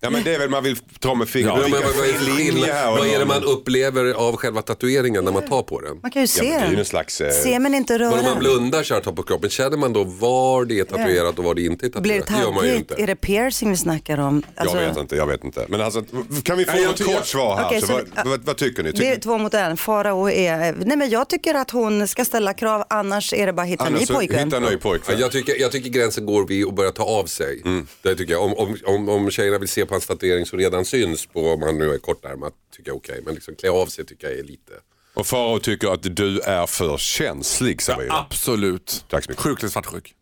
Speaker 4: Ja men det är väl man vill ta med fingret.
Speaker 8: Ja, men vad, vad, är skillnad- vad det man upplever av själva tatueringen när man tar på den?
Speaker 6: Man kan ju se
Speaker 4: Ja, men det är ju
Speaker 6: den.
Speaker 4: en slags... Eh,
Speaker 6: Se men inte
Speaker 8: Men om man
Speaker 6: röra.
Speaker 8: blundar så här tar på kroppen, känner man då var det är tatuerat och var det inte är
Speaker 6: Blir det
Speaker 8: tatuerat? Det gör man ju
Speaker 6: taggigt?
Speaker 8: inte.
Speaker 6: Är det piercing vi snackar om? Alltså,
Speaker 4: jag vet inte, jag vet inte. Men alltså, kan vi få
Speaker 5: jag
Speaker 4: ett
Speaker 5: tycker-
Speaker 4: kort svar här?
Speaker 6: Okej,
Speaker 4: så
Speaker 6: så-
Speaker 4: vad, vad, vad tycker ni?
Speaker 6: Det är
Speaker 4: Tycker,
Speaker 6: två mot en. Farao är... Nej men jag tycker att hon ska ställa krav annars är det bara hitta ny
Speaker 4: annars så
Speaker 6: pojkvän.
Speaker 4: hitta ny
Speaker 8: Ja,
Speaker 4: pojkvän.
Speaker 8: jag, tycker, jag tycker gränsen går vid att börja ta av sig. Det tycker jag. Om, om, om, om tjejerna vill se på hans tatuering som redan syns på om han nu är kortärmad tycker jag är okej. Men liksom klä av sig tycker jag är lite...
Speaker 4: Och Farao tycker att du är för känslig så vidare.
Speaker 5: Absolut.
Speaker 4: Tack så mycket.
Speaker 5: Sjukligt svartsjuk.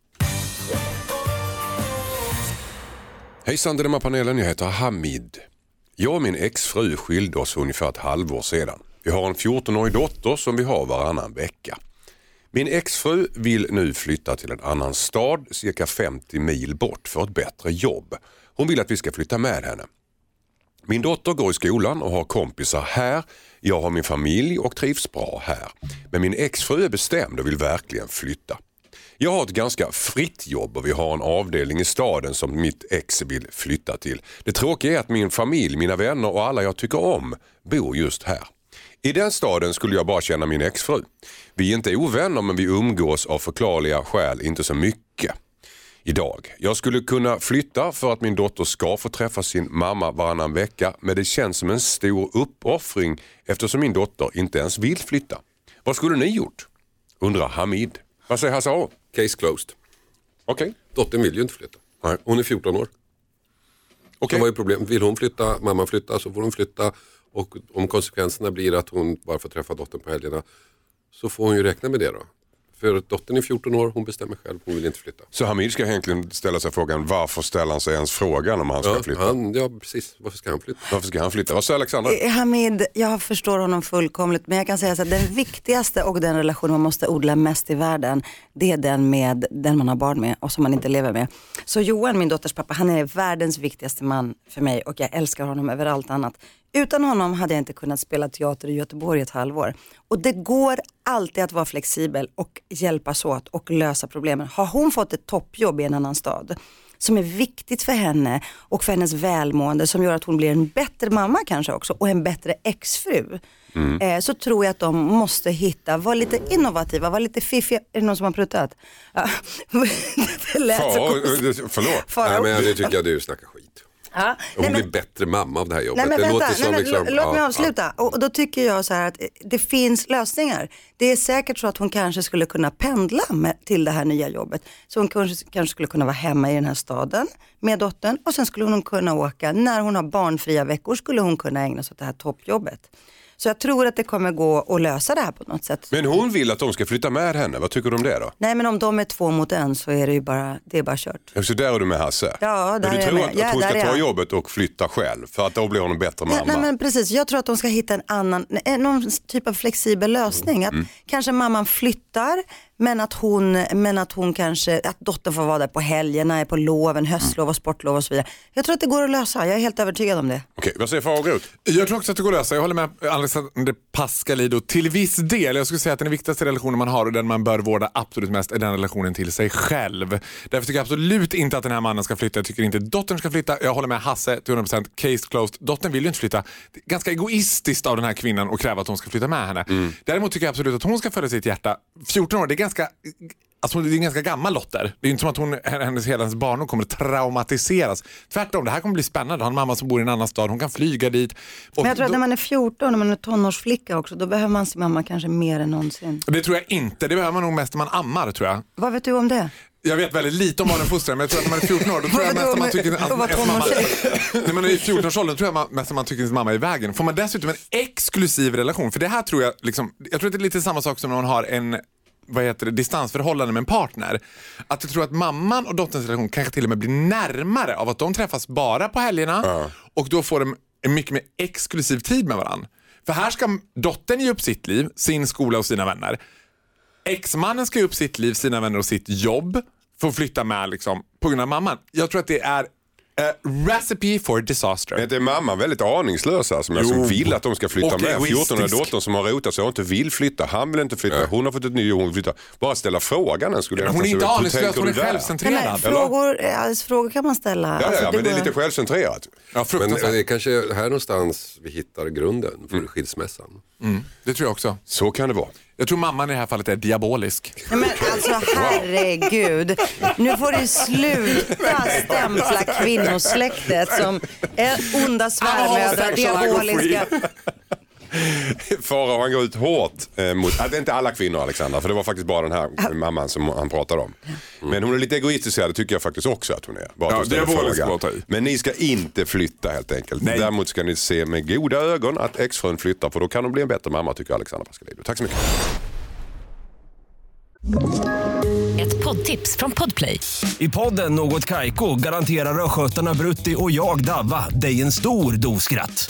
Speaker 4: Hejsan Dilemmapanelen, jag heter Hamid. Jag och min exfru skilde oss för ungefär ett halvår sedan. Vi har en 14-årig dotter som vi har varannan vecka. Min exfru vill nu flytta till en annan stad cirka 50 mil bort för ett bättre jobb. Hon vill att vi ska flytta med henne. Min dotter går i skolan och har kompisar här. Jag har min familj och trivs bra här. Men min exfru är bestämd och vill verkligen flytta. Jag har ett ganska fritt jobb och vi har en avdelning i staden som mitt ex vill flytta till. Det tråkiga är att min familj, mina vänner och alla jag tycker om bor just här. I den staden skulle jag bara känna min exfru. Vi är inte ovänner men vi umgås av förklarliga skäl inte så mycket idag. Jag skulle kunna flytta för att min dotter ska få träffa sin mamma varannan vecka men det känns som en stor uppoffring eftersom min dotter inte ens vill flytta. Vad skulle ni gjort? Undrar Hamid. Vad säger Hasse A?
Speaker 8: Case closed.
Speaker 4: Okej.
Speaker 8: Dottern vill ju inte flytta.
Speaker 4: Nej.
Speaker 8: Hon är 14 år.
Speaker 4: Okej.
Speaker 8: Så vad är problemet? Vill hon flytta, mamman flytta så får hon flytta. Och om konsekvenserna blir att hon bara får träffa dottern på helgerna så får hon ju räkna med det då. För dottern är 14 år, hon bestämmer själv, hon vill inte flytta.
Speaker 4: Så Hamid ska egentligen ställa sig frågan varför ställer han sig ens frågan om han ska
Speaker 8: Ja,
Speaker 4: flytta?
Speaker 8: han, ja precis, varför ska han flytta?
Speaker 4: Varför ska han flytta? Vad säger Alexandra?
Speaker 6: Eh, Hamid, jag förstår honom fullkomligt men jag kan säga så att den viktigaste och den relation man måste odla mest i världen det är den med den man har barn med och som man inte lever med. Så Johan, min dotters pappa, han är världens viktigaste man för mig och jag älskar honom över allt annat. Utan honom hade jag inte kunnat spela teater i Göteborg ett halvår. Och det går alltid att vara flexibel och hjälpas åt och lösa problemen. Har hon fått ett toppjobb i en annan stad som är viktigt för henne och för hennes välmående som gör att hon blir en bättre mamma kanske också och en bättre exfru. Eh, så tror jag att de måste hitta, vara lite innovativa, vara lite fiffiga. Är det någon som har pruttat? Ja. det lät så
Speaker 4: Far,
Speaker 6: konstigt.
Speaker 4: eh, förlåt.
Speaker 8: Nej men det tycker jag du snackar skit.
Speaker 6: Ja.
Speaker 8: Hon
Speaker 6: Nej, men-
Speaker 8: blir bättre mamma av det här jobbet.
Speaker 6: Nej men
Speaker 8: det
Speaker 6: vänta, nej, men,
Speaker 8: liksom,
Speaker 6: lå- låt mig
Speaker 8: ja,
Speaker 6: avsluta. Och, och då tycker jag så här att det finns lösningar. Det är säkert så att hon kanske skulle kunna pendla med, till det här nya jobbet. Så hon kanske, kanske skulle kunna vara hemma i den här staden med dottern och sen skulle hon kunna åka, när hon har barnfria veckor skulle hon kunna ägna sig åt det här toppjobbet. Så jag tror att det kommer gå att lösa det här på något sätt.
Speaker 4: Men hon vill att de ska flytta med henne. Vad tycker du om det då?
Speaker 6: Nej men om de är två mot en så är det ju bara, det är bara kört.
Speaker 4: Ja, Så där är du med Hasse?
Speaker 6: Ja, där
Speaker 4: men du
Speaker 6: är jag med.
Speaker 4: att,
Speaker 6: Ja,
Speaker 4: att hon ska ta
Speaker 6: jag.
Speaker 4: jobbet och flytta själv för att då blir hon en bättre
Speaker 6: Ja,
Speaker 4: mamma?
Speaker 6: nej men precis, jag tror att de ska hitta en annan, eh, någon typ av flexibel lösning. Att
Speaker 4: Mm.
Speaker 6: Kanske mamman flyttar men att, hon, men att hon kanske, att dottern får vara där på helgerna, på loven, höstlov och sportlov och så vidare. Jag tror att det går att lösa, jag är helt övertygad om det.
Speaker 4: Okej, vad säger Farao Groth?
Speaker 5: Jag tror också att det går att lösa. Jag håller med Alexander Pascalido till viss del. Jag skulle säga att den viktigaste relationen man har och den man bör vårda absolut mest är den relationen till sig själv. Därför tycker jag absolut inte att den här mannen ska flytta. Jag tycker inte dottern ska flytta. Jag håller med Hasse till 100%. Case closed. Dottern vill ju inte flytta. Det är ganska egoistiskt av den här kvinnan att kräva att hon ska flytta med henne. Däremot tycker jag absolut att hon ska följa sitt hjärta. 14 år, det är ganska Alltså det är en ganska gammal Lotter. Det är inte som att hon, hennes, hela hennes barndom kommer att traumatiseras. Tvärtom, det här kommer bli spännande. Har en mamma som bor i en annan stad, hon kan flyga dit.
Speaker 6: Men jag tror att
Speaker 5: då-
Speaker 6: när man är 14, när man är tonårsflicka också, då behöver man sin mamma kanske mer än någonsin.
Speaker 5: Det tror jag inte. Det behöver man nog mest när man ammar tror jag.
Speaker 6: Vad vet du om det?
Speaker 5: Jag vet väldigt lite om barnuppfostran men jag tror att när man är 14 år då tror jag mest att man tycker att mamma... När man är i 14-årsåldern tror jag mest att man tycker att sin mamma är i vägen. Får man dessutom en exklusiv relation, för det här tror jag liksom, jag tror att det är lite samma sak som när man har en vad heter det, distansförhållande med en partner. Att jag tror att mamman och dotterns relation kanske till och med blir närmare av att de träffas bara på helgerna och då får de en mycket mer exklusiv tid med varandra. För här ska dottern ge upp sitt liv, sin skola och sina vänner. Exmannen ska ge upp sitt liv, sina vänner och sitt jobb för att flytta med liksom, på grund av mamman. Jag tror att det är a recipe for disaster.
Speaker 4: Är inte mamman väldigt aningslös här, som, alltså
Speaker 5: Jo.
Speaker 4: vill att de ska flytta
Speaker 5: Och
Speaker 4: med?
Speaker 5: egoistisk.
Speaker 4: 14-åriga dottern som har rotat sig och inte vill flytta. Han vill inte flytta. Hon har fått ett nytt jobb, hon vill flytta. Bara ställa frågan den skulle jag
Speaker 5: Hon är inte aningslös, hon är självcentrerad.
Speaker 6: frågor, alltså, frågor kan man ställa.
Speaker 4: Ja, ja,
Speaker 6: Alltså,
Speaker 4: ja, men det är lite självcentrerat.
Speaker 5: Ja,
Speaker 8: Men
Speaker 5: fruktansvärt.
Speaker 8: det är kanske här någonstans vi hittar grunden för
Speaker 4: Mm.
Speaker 8: skilsmässan.
Speaker 5: Det tror jag också.
Speaker 4: Så kan det vara.
Speaker 5: Jag tror mamman i det här fallet är diabolisk.
Speaker 6: Nej, men alltså herregud, nu får du sluta stämpla kvinnosläktet som är onda svärmödrar, diaboliska.
Speaker 4: Farao han går ut hårt eh, mot, att det är inte alla kvinnor Alexandra, för det var faktiskt bara den här mamman som han pratade om. Men hon är lite egoistisk här, det tycker jag faktiskt också att hon är. Bara
Speaker 5: Ja, ta i.
Speaker 4: Men ni ska inte flytta helt enkelt.
Speaker 5: Nej.
Speaker 4: Däremot ska ni se med goda ögon att exfrun flyttar, för då kan hon bli en bättre mamma tycker Alexandra Pascalidou. Tack så mycket.
Speaker 7: Ett poddtips från Podplay.
Speaker 9: I podden Något Kaiko garanterar östgötarna Brutti och jag, Davva, dig en stor dos skratt.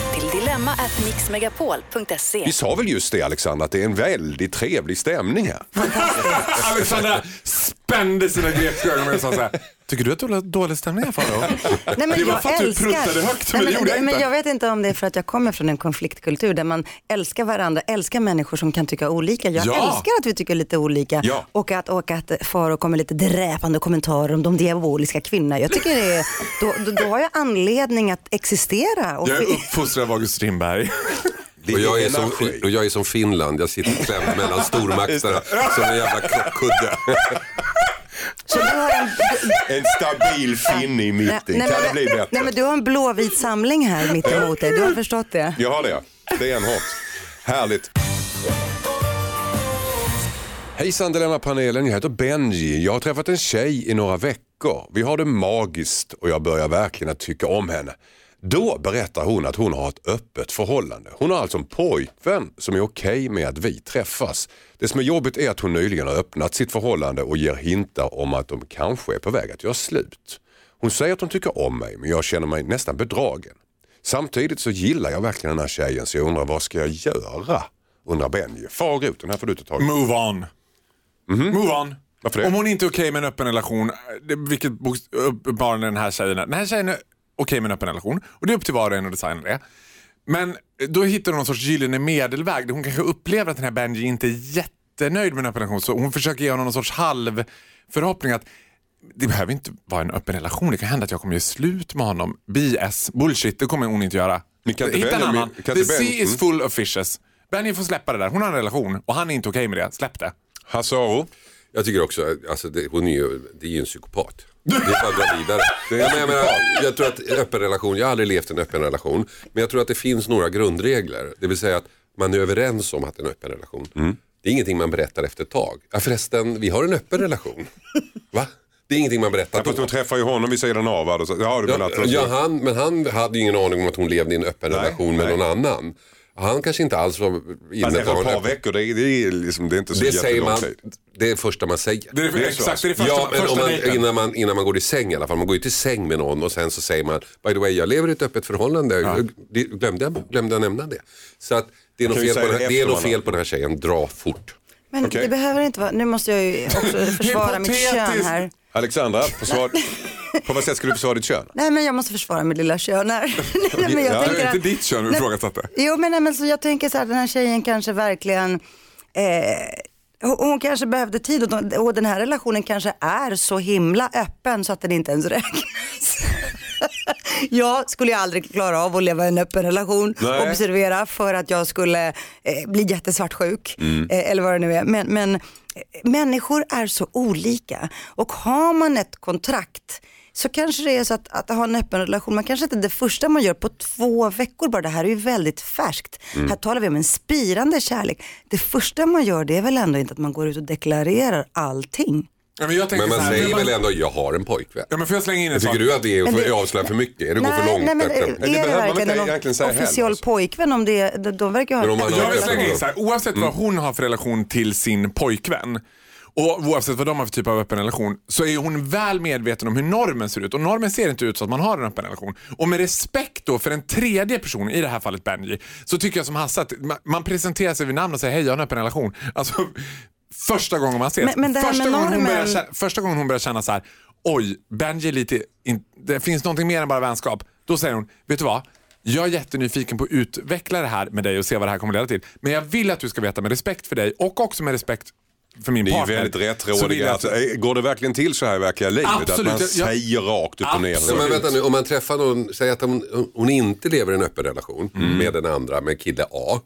Speaker 7: till dilemma@mixmegapol.se.
Speaker 4: Vi sa väl just det Alexandra, att det är en väldigt trevlig stämning här.
Speaker 5: Alexandra spände sina grekiska ögon och sa så här. Tycker du att du har dålig stämning här Farao?
Speaker 6: Nej, men
Speaker 5: Det var
Speaker 6: jag
Speaker 5: för att du
Speaker 6: älskar.
Speaker 5: pruttade högt, men
Speaker 6: Nej,
Speaker 5: det gjorde jag
Speaker 6: men
Speaker 5: inte.
Speaker 6: jag vet inte om det är för att jag kommer från en konfliktkultur där man älskar varandra, älskar människor som kan tycka olika. Jag
Speaker 5: Ja.
Speaker 6: älskar att vi tycker lite olika
Speaker 4: Ja.
Speaker 6: och att, och att Faro kommer lite dräpande kommentarer om de diaboliska kvinnorna. Jag tycker det är, då, då, då har jag anledning att existera. Och
Speaker 5: Jag är uppfostrad av August Strindberg.
Speaker 8: Och jag, är som, och jag är som Finland, jag sitter klämd mellan stormakterna som en jävla krockkudde.
Speaker 6: Så du har en,
Speaker 4: En stabil finne i mitten, kan det bli bättre?
Speaker 6: nej, men du har en blåvit samling här mitt emot dig. Du har förstått det?
Speaker 4: Jag har det, det är en hårt. Härligt. Hejsan Dilemma-panelen, jag heter Benji. Jag har träffat en tjej i några veckor. Vi har det magiskt och jag börjar verkligen att tycka om henne. Då berättar hon att hon har ett öppet förhållande. Hon har alltså en pojkvän som är okej med att vi träffas. Det som är jobbigt är att hon nyligen har öppnat sitt förhållande och ger hintar om att de kanske är på väg att göra slut. Hon säger att hon tycker om mig men jag känner mig nästan bedragen. Samtidigt så gillar jag verkligen den här tjejen så jag undrar vad ska jag göra? Undrar Benji. Far ut, den här får du ta tag i.
Speaker 5: Move on. Move on.
Speaker 4: Varför det?
Speaker 5: Om hon inte är okej med en öppen relation, det- vilket uppenbarligen den här tjejen är. Den här tjejen är okej med en öppen relation och det är upp till var och en att designa det. Men då hittar hon någon sorts gyllene medelväg där hon kanske upplever att den här Benji inte är jättenöjd med en öppen relation så hon försöker ge honom någon sorts halv förhoppning att det behöver inte vara en öppen relation. Det kan hända att jag kommer göra slut med honom. BS, bullshit, det kommer hon inte göra.
Speaker 4: Men kan inte
Speaker 5: Hitta en annan.
Speaker 4: kan
Speaker 5: The
Speaker 4: Ben-
Speaker 5: sea is full of fishes. Benny får släppa det där. Hon har en relation och han är inte okej med det. Släpp det.
Speaker 4: Hasse Aro,
Speaker 8: Jag tycker också, att, alltså, det, hon är ju, det är ju en psykopat. Det är bara att dra vidare. Jag, menar, jag tror att en öppen relation, jag har aldrig levt i en öppen relation, men jag tror att det finns några grundregler. Det vill säga att man är överens om att det är en öppen relation. Det är ingenting man berättar efter ett tag. Ja förresten, vi har en öppen relation. Va? Det är ingenting man berättar
Speaker 4: Ja, fast hon träffar ju honom vid sidan av. va? Då så- Ja, du menar
Speaker 8: Ja, ja, han, men han hade ju ingen aning om att hon levde i en öppen
Speaker 4: Nej,
Speaker 8: relation med
Speaker 4: nej.
Speaker 8: någon annan. Han kanske inte alls var inne
Speaker 4: efter
Speaker 8: på
Speaker 4: ett par veckor, det är, det är, liksom, det är inte så
Speaker 8: Det säger man,
Speaker 4: tid.
Speaker 8: det är det första man säger.
Speaker 5: Det är,
Speaker 4: Det är så
Speaker 5: exakt, det är det första,
Speaker 8: Ja, men
Speaker 5: första
Speaker 8: man, innan, man, innan man går i säng i alla fall. Man går ju till säng med någon och sen så säger man By the way, jag lever i ett öppet förhållande. Det- Glömde, jag, glömde jag nämna det? Så att det är,
Speaker 4: ju
Speaker 8: fel på, den,
Speaker 4: det
Speaker 8: det är
Speaker 4: efter
Speaker 8: fel på den här tjejen. Dra fort.
Speaker 6: Men
Speaker 4: Okej.
Speaker 6: det behöver inte vara, nu måste jag ju också försvara mitt kön här.
Speaker 4: Alexandra, försvar, på vad sätt ska du försvara ditt kön?
Speaker 6: Nej men jag måste försvara mitt lilla kön här. nej, men jag
Speaker 4: Ja,
Speaker 5: Det
Speaker 6: tänker
Speaker 5: är
Speaker 6: att-
Speaker 5: inte ditt kön vi ifrågasatte.
Speaker 6: Jo men, nej, men så jag tänker så här, den här tjejen kanske verkligen, eh, hon- hon kanske behövde tid och, de- och den här relationen kanske är så himla öppen så att den inte ens räknas. jag skulle aldrig klara av att leva i en öppen relation,
Speaker 4: Nej.
Speaker 6: observera för att jag skulle eh, bli jättesvartsjuk
Speaker 4: Mm.
Speaker 6: eh, eller vad det nu är. Men, men eh, människor är så olika och har man ett kontrakt så kanske det är så att, att ha en öppen relation, man kanske inte det första man gör på två veckor bara, det här är ju väldigt färskt.
Speaker 4: Mm.
Speaker 6: Här talar vi om en spirande kärlek. Det första man gör det är väl ändå inte att man går ut och deklarerar allting.
Speaker 5: Ja, men
Speaker 8: Men man
Speaker 5: här,
Speaker 8: säger
Speaker 5: men-
Speaker 8: väl ändå jag har en pojkvän.
Speaker 5: Ja, men får jag slänga in en
Speaker 8: Tycker
Speaker 5: sak?
Speaker 8: du att det är
Speaker 6: Men
Speaker 8: för
Speaker 6: det-
Speaker 8: avslöja för mycket? Är det går för
Speaker 6: Nej,
Speaker 8: långt?
Speaker 6: nej men är
Speaker 4: det
Speaker 6: det,
Speaker 4: behöver man
Speaker 6: verkligen
Speaker 4: heller,
Speaker 6: officiell
Speaker 4: alltså.
Speaker 6: pojkvän om det, de, de verkar
Speaker 8: Men
Speaker 6: ha
Speaker 8: man har
Speaker 5: Jag vill slänga in så här, oavsett vad hon har för relation till sin pojkvän och oavsett vad de har för typ av öppen relation så är hon väl medveten om hur normen ser ut och normen ser inte ut så att man har en öppen relation. Och med respekt då för en tredje person, i det här fallet Benji, så tycker jag som Hasse att ma- man presenterar sig vid namn och säger hej jag har en öppen relation. Alltså första gången man ses.
Speaker 6: Men- men
Speaker 5: första, gången hon
Speaker 6: normen-
Speaker 5: börjar, känna- första gången hon börjar känna så här, oj Benji är lite, in, det finns någonting mer än bara vänskap. Då säger hon, vet du vad? Jag är jättenyfiken på att utveckla det här med dig och se vad det här kommer leda till. Men jag vill att du ska veta med respekt för dig och också med respekt för min
Speaker 4: Ni är
Speaker 5: partner.
Speaker 4: väldigt
Speaker 5: så vill
Speaker 4: rättrådiga.
Speaker 5: jag
Speaker 4: Alltså,
Speaker 5: att-
Speaker 4: eh, går det verkligen till så här i verkliga livet?
Speaker 5: Absolut.
Speaker 4: Att man
Speaker 5: Jag-
Speaker 4: säger rakt upp och ner?
Speaker 8: Ja, men vänta nu, om man träffar någon, säg att hon, hon inte lever i en öppen relation
Speaker 4: Mm.
Speaker 8: med den andra, med kille A.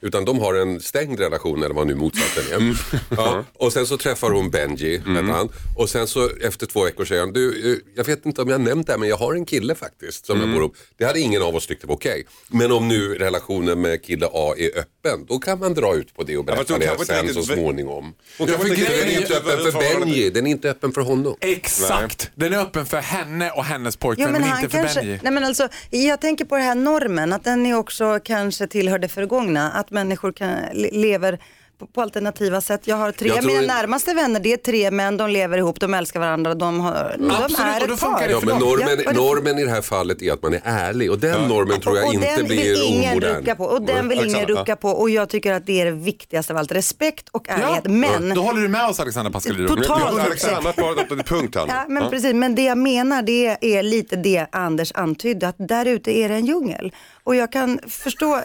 Speaker 8: Utan de har en stängd relation eller vad nu motsatsen är.
Speaker 4: Mm.
Speaker 8: Ja, och sen så träffar hon Benji, heter han. Och sen så efter två veckor säger han, du, eh, jag vet inte om jag har nämnt det här men jag har en kille faktiskt som
Speaker 4: Mm.
Speaker 8: jag bor ihop. Det hade ingen av oss tyckt var okej. Men om nu relationen med kille A är öppen, då kan man dra ut på det och
Speaker 4: Ja,
Speaker 8: berätta
Speaker 4: hon
Speaker 8: det sen så småningom.
Speaker 4: Hon
Speaker 5: Ja,
Speaker 4: kanske
Speaker 5: för
Speaker 8: Den
Speaker 5: grejen
Speaker 8: är
Speaker 5: är-
Speaker 8: inte öppen för Benji, den är inte öppen för honom.
Speaker 5: Exakt. Den är öppen för henne och hennes pojkvän men, inte för Benji.
Speaker 6: nej men alltså, jag tänker på det här normen, att den är också kanske tillhör det förgångna. Att människor kan, le- lever på, på alternativa sätt. Jag har tre
Speaker 8: Jag
Speaker 6: mina
Speaker 8: inte-
Speaker 6: närmaste vänner, det är tre män, de lever ihop, de älskar varandra, de, har, de
Speaker 5: Absolut,
Speaker 6: är
Speaker 5: och då
Speaker 6: ett
Speaker 5: funkar
Speaker 6: par.
Speaker 8: Ja, men normen,
Speaker 6: Ja, och det-
Speaker 8: normen i det här fallet är att man är ärlig och den normen tror jag
Speaker 6: och
Speaker 8: inte
Speaker 6: den
Speaker 8: blir
Speaker 6: ingen
Speaker 8: omodern.
Speaker 6: rucka på och den vill ingen
Speaker 4: Alexandra,
Speaker 6: rucka på och jag tycker att det är det viktigaste av allt. Respekt och ärlighet.
Speaker 5: Ja,
Speaker 6: Men,
Speaker 5: Då håller du med oss Alexandra Pascalidou.
Speaker 6: Totalt.
Speaker 4: Svarat på punkt här
Speaker 6: ja, men
Speaker 4: Ja.
Speaker 6: precis, men det jag menar det är lite det Anders antydde, att där ute är det en djungel. Och jag kan förstå,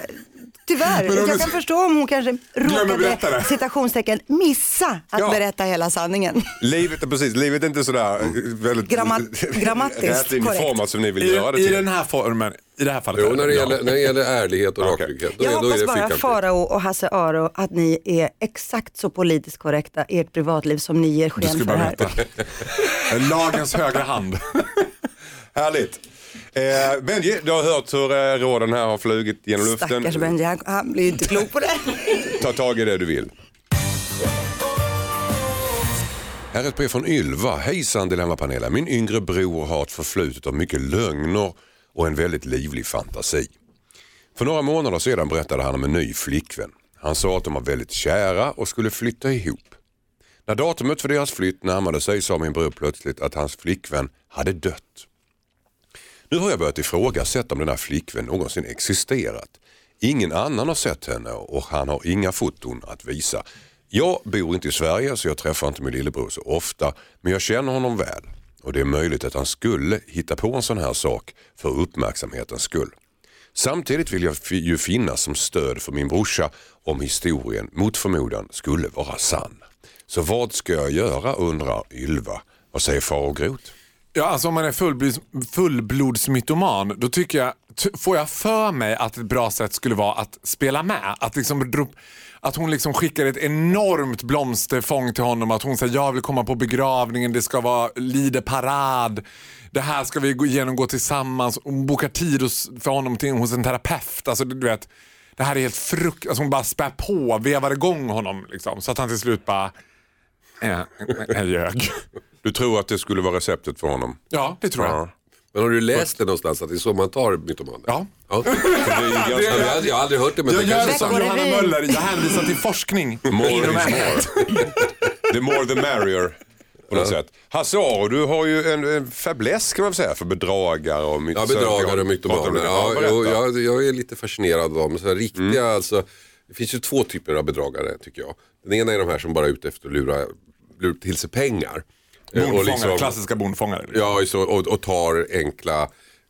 Speaker 6: tyvärr, jag kan förstå om hon kanske råkade, citationstecken, missa att
Speaker 4: Ja.
Speaker 6: berätta hela sanningen.
Speaker 4: Livet, är precis, livet är inte sådär eh, väldigt
Speaker 6: Grammat- grammatiskt korrekt.
Speaker 4: som ni vill
Speaker 5: I,
Speaker 4: göra det
Speaker 5: I
Speaker 4: till.
Speaker 5: den här formen, i det här fallet.
Speaker 8: Jo,
Speaker 5: är
Speaker 8: när det,
Speaker 5: ja.
Speaker 8: gäller, när det gäller ärlighet och
Speaker 4: Okej.
Speaker 8: rakrygghet, då,
Speaker 6: Jag
Speaker 8: är- då är
Speaker 6: hoppas
Speaker 8: det
Speaker 6: bara. Farao och Hasse Aro att ni är exakt så politiskt korrekta i ert privatliv som ni ger sken för här.
Speaker 5: veta. Lagens högra hand.
Speaker 4: Härligt. Eh, Benji, du har hört hur eh, råden här har flugit genom luften.
Speaker 6: Stackars Benji, han, han blir inte klok på det.
Speaker 4: Ta tag i det du vill. Här är ett brev från Ylva. Hejsan Dilemmapanelen. Min yngre bror har ett förflutet av mycket lögner och en väldigt livlig fantasi. För några månader sedan berättade han om en ny flickvän. Han sa att de var väldigt kära och skulle flytta ihop. När datumet för deras flytt närmade sig sa min bror plötsligt att hans flickvän hade dött. Nu har jag börjat ifrågasätta om den här flickvän någonsin existerat. Ingen annan har sett henne och han har inga foton att visa. Jag bor inte i Sverige så jag träffar inte min lillebror så ofta men jag känner honom väl och det är möjligt att han skulle hitta på en sån här sak för uppmärksamhetens skull. Samtidigt vill jag ju finnas som stöd för min brorsa om historien mot förmodan skulle vara sann. Så vad ska jag göra undrar Ylva. Vad säger far och Groth?
Speaker 5: Ja, alltså om man är fullblods, fullblodsmytoman, då tycker jag, får jag för mig att ett bra sätt skulle vara att spela med. Att, liksom, att hon liksom skickar ett enormt blomsterfång till honom, att hon säger jag vill komma på begravningen, det ska vara lideparad, det här ska vi genomgå tillsammans. Hon bokar tid hos, för honom till, hos en terapeut. Alltså, du vet, det här är helt frukt... Alltså hon bara spär på, vevar igång honom liksom, så att han till slut bara, Äh, jag ljög.
Speaker 4: Du tror att det skulle vara receptet för honom?
Speaker 5: Ja, det tror jag.
Speaker 8: Men har du läst det någonstans att det är så man tar mytomaner?
Speaker 5: Ja.
Speaker 8: ja. Det är ganska- jag, har- jag har aldrig hört det men
Speaker 5: Jag
Speaker 8: det
Speaker 5: gör
Speaker 8: kanske
Speaker 5: det
Speaker 8: är
Speaker 5: som. Johanna Möller, jag hänvisar till forskning.
Speaker 4: More is more. the more the merrier. På något sätt. Hasse Aro, du har ju en, en fäbless kan man väl säga för bedragare och myt-
Speaker 8: Ja, bedragare och mytomaner.
Speaker 4: om det.
Speaker 8: Ja, jag, jag är lite fascinerad av dem. Så här, riktiga, alltså, det finns ju två typer av bedragare tycker jag. Den ena är de här som bara är ute efter att lura, lura till sig pengar. Eh,
Speaker 5: Bondfångare,
Speaker 8: liksom-
Speaker 5: klassiska bondfångare.
Speaker 8: Ja, så, och, och tar enkla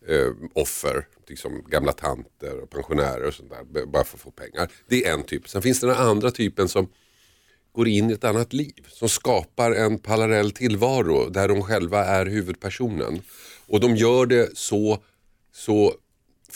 Speaker 8: eh, offer, liksom gamla tanter och pensionärer och sånt där, bara för att få pengar. Det är en typ. Sen finns det den andra typen som går in i ett annat liv, som skapar en parallell tillvaro där de själva är huvudpersonen. Och de gör det så, så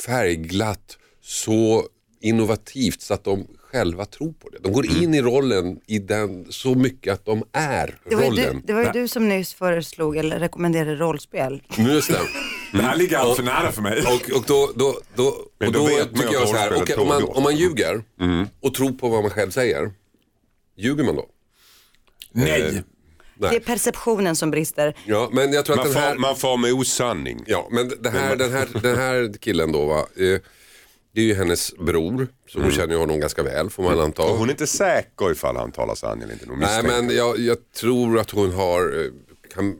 Speaker 8: färgglatt, så innovativt så att de själva tror på det. De går in i rollen i den så mycket att de är
Speaker 6: Det
Speaker 8: rollen.
Speaker 6: du, det var ju du som nyss föreslog eller rekommenderade rollspel.
Speaker 8: Just det.
Speaker 5: Det här ligger allt för nära för mig.
Speaker 8: Och, och då, då, då, och då, tycker jag
Speaker 4: att
Speaker 8: så här, okej, om, man, om man ljuger och tror på vad man själv säger, ljuger man då?
Speaker 5: Nej.
Speaker 6: Det är
Speaker 8: Nej.
Speaker 6: perceptionen som brister.
Speaker 8: Ja, men jag tror att
Speaker 4: Man
Speaker 8: den här...
Speaker 4: far, man far med osanning.
Speaker 8: Ja, men det här, den, här, den här killen då va, eh, det är ju hennes bror, så hon känner ju honom ganska väl får man anta.
Speaker 4: Och hon är inte säker ifall han talar sanning eller inte.
Speaker 8: Nej men jag, jag tror att hon har, eh, kan,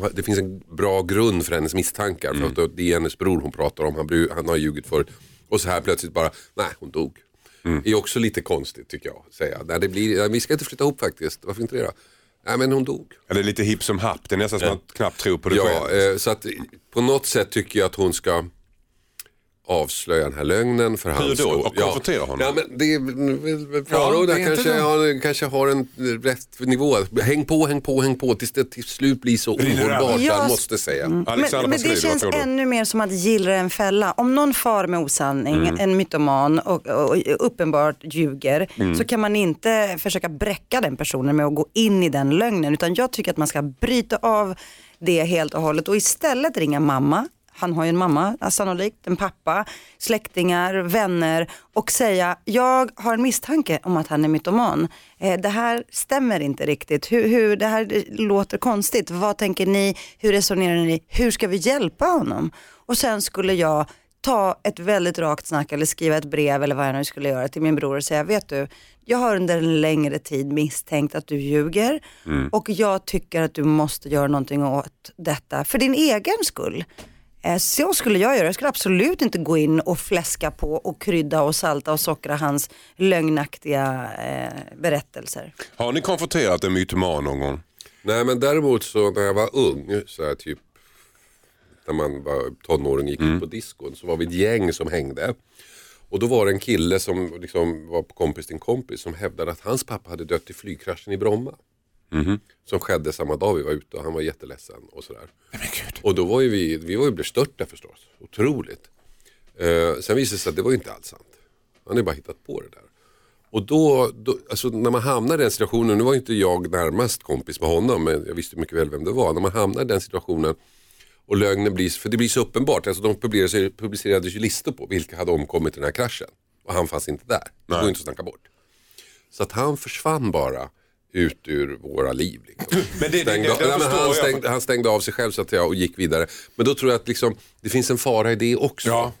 Speaker 8: har- det finns en bra grund för hennes misstankar. För att det är hennes bror hon pratar om, han, han har ljugit förut. Och så här plötsligt bara, nej hon dog. Det är också lite konstigt tycker jag. Säga. Nej, det blir, vi ska inte flytta ihop faktiskt, varför inte det då? Nej men hon dog.
Speaker 4: Eller lite hipp som happ. Det är nästan som att man knappt tror på det
Speaker 8: Ja,
Speaker 4: själv.
Speaker 8: eh, så att på något sätt tycker jag att hon ska avslöja den här lögnen för hans
Speaker 4: då?
Speaker 8: skull.
Speaker 4: Och konfrontera honom?
Speaker 8: Ja, men det är Farao
Speaker 5: Ja, det
Speaker 8: där
Speaker 5: är
Speaker 8: kanske, ja, kanske har en rätt nivå. Häng på, häng på, häng på tills det till slut blir så ohållbart.
Speaker 6: Ja,
Speaker 8: Jag måste säga.
Speaker 4: Alexander
Speaker 6: Men, men det känns ännu mer som att gillra en fälla. Om någon far med osanning, en mytoman och, och, och uppenbart ljuger så kan man inte försöka bräcka den personen med att gå in i den lögnen. Utan jag tycker att man ska bryta av det helt och hållet och istället ringa mamma. Han har ju en mamma, sannolikt, en pappa, släktingar, vänner och säga jag har en misstanke om att han är mytoman. Eh, det här stämmer inte riktigt. Hur, hur, det här låter konstigt. Vad tänker ni? Hur resonerar ni? Hur ska vi hjälpa honom? Och sen skulle jag ta ett väldigt rakt snack eller skriva ett brev eller vad jag nu skulle göra till min bror och säga, vet du, jag har under en längre tid misstänkt att du ljuger och jag tycker att du måste göra någonting åt detta för din egen skull. Eh, Så skulle jag göra. Jag skulle absolut inte gå in och fläska på och krydda och salta och sockra hans lögnaktiga eh, berättelser.
Speaker 4: Har ni konfronterat en mytoman någon gång?
Speaker 8: Nej men däremot så när jag var ung, så här, typ när man var tonåring gick ut på diskon så var vi ett gäng som hängde. Och då var det en kille som liksom var kompis till en kompis som hävdade att hans pappa hade dött i flygkraschen i Bromma. Som skedde samma dag vi var ute och han var jätteledsen och sådär. Och då var ju vi, vi var ju bestörta förstås, otroligt. Eh, sen visade det sig att det var ju inte alls sant. Han hade bara hittat på det där. Och då, då alltså när man hamnar i den situationen, nu var ju inte jag närmast kompis med honom, men jag visste mycket väl vem det var. När man hamnar i den situationen och lögnen blir, för det blir så uppenbart, alltså de publicerades, publicerades ju listor på vilka hade omkommit i den här kraschen. Och han fanns inte där, det går inte att snacka bort. Så att han försvann bara ut ur våra liv. Liksom.
Speaker 4: Men det-
Speaker 8: Stängde
Speaker 4: det- det
Speaker 8: han,
Speaker 4: jag.
Speaker 8: stängde, han stängde av sig själv så att jag och gick vidare. Men då tror jag att liksom, det finns en fara i det också.
Speaker 5: Ja.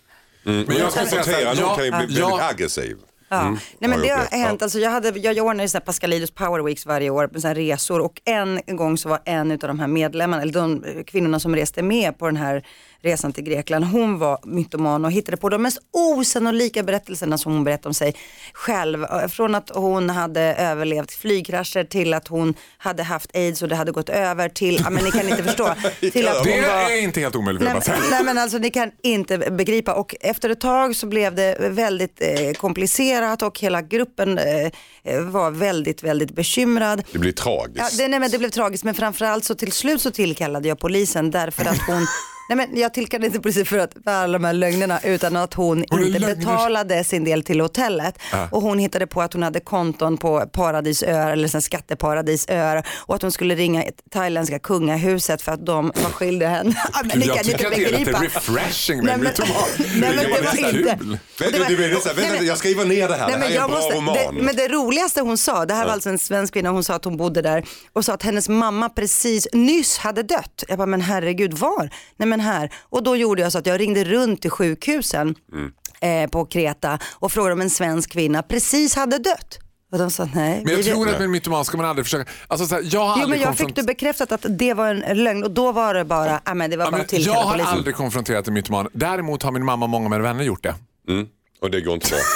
Speaker 4: Men jag konfrontera någon kan ju bli väldigt
Speaker 5: ja,
Speaker 4: aggressiv.
Speaker 6: Ja. Nej, men det
Speaker 4: jag
Speaker 6: har hänt, alltså, jag, hade, jag ordnar ju såna här Pascalidos Power Weeks varje år med här resor och en gång så var en av de här medlemmarna, eller de kvinnorna som reste med på den här resan till Grekland, hon var mytoman och hittade på de mest osannolika berättelserna som hon berättade om sig själv. Eh, Från att hon hade överlevt flygkrascher till att hon hade haft aids och det hade gått över till, ja men ni kan inte förstå, till att
Speaker 5: Det
Speaker 6: var
Speaker 5: är inte helt omöjligt
Speaker 6: Nej, men- nej men alltså ni kan inte begripa och efter ett tag så blev det väldigt eh, komplicerat och hela gruppen eh, eh, var väldigt, väldigt bekymrad.
Speaker 4: Det blir tragiskt.
Speaker 6: Ja, det, nej, men det blev tragiskt men framförallt så till slut så tillkallade jag polisen därför att hon Nej, men jag tillkallade inte polisen för, att, för alla de här lögnerna utan att hon,
Speaker 5: Hon
Speaker 6: inte
Speaker 5: lögners-
Speaker 6: betalade sin del till hotellet. Och hon hittade på att hon hade konton på paradisöar eller skatteparadisöar och att hon skulle ringa thailändska kungahuset för att de var skyldiga henne. Men
Speaker 5: jag tycker att det är lite refreshing
Speaker 6: men-
Speaker 5: mytoman.
Speaker 6: Nej, men det
Speaker 5: var
Speaker 6: inte-.
Speaker 4: Vänta, vänta,
Speaker 6: men-
Speaker 4: jag skriver ner det här.
Speaker 6: Nej,
Speaker 4: det
Speaker 6: men,
Speaker 4: här är en bra
Speaker 6: måste,
Speaker 4: roman.
Speaker 6: det, men det roligaste hon sa, det här var alltså en svensk kvinna, hon sa att hon bodde där och sa att hennes mamma precis nyss hade dött. Jag bara, men herregud var? Nej men här. Och då gjorde jag så att jag ringde runt till sjukhusen
Speaker 4: Mm.
Speaker 6: eh, på Kreta och frågade om en svensk kvinna precis hade dött. Och de sa nej.
Speaker 5: Men jag tror att med mytoman ska man aldrig försöka. Alltså, så här, jag har
Speaker 6: Jo
Speaker 5: aldrig
Speaker 6: men jag fick du bekräftat att det var en lögn och då var det bara, ja men det var
Speaker 5: Ja,
Speaker 6: bara
Speaker 5: men jag har
Speaker 6: polisen.
Speaker 5: aldrig konfronterat en mytoman. Däremot har min mamma och många med vänner gjort det.
Speaker 4: Och det går inte bra.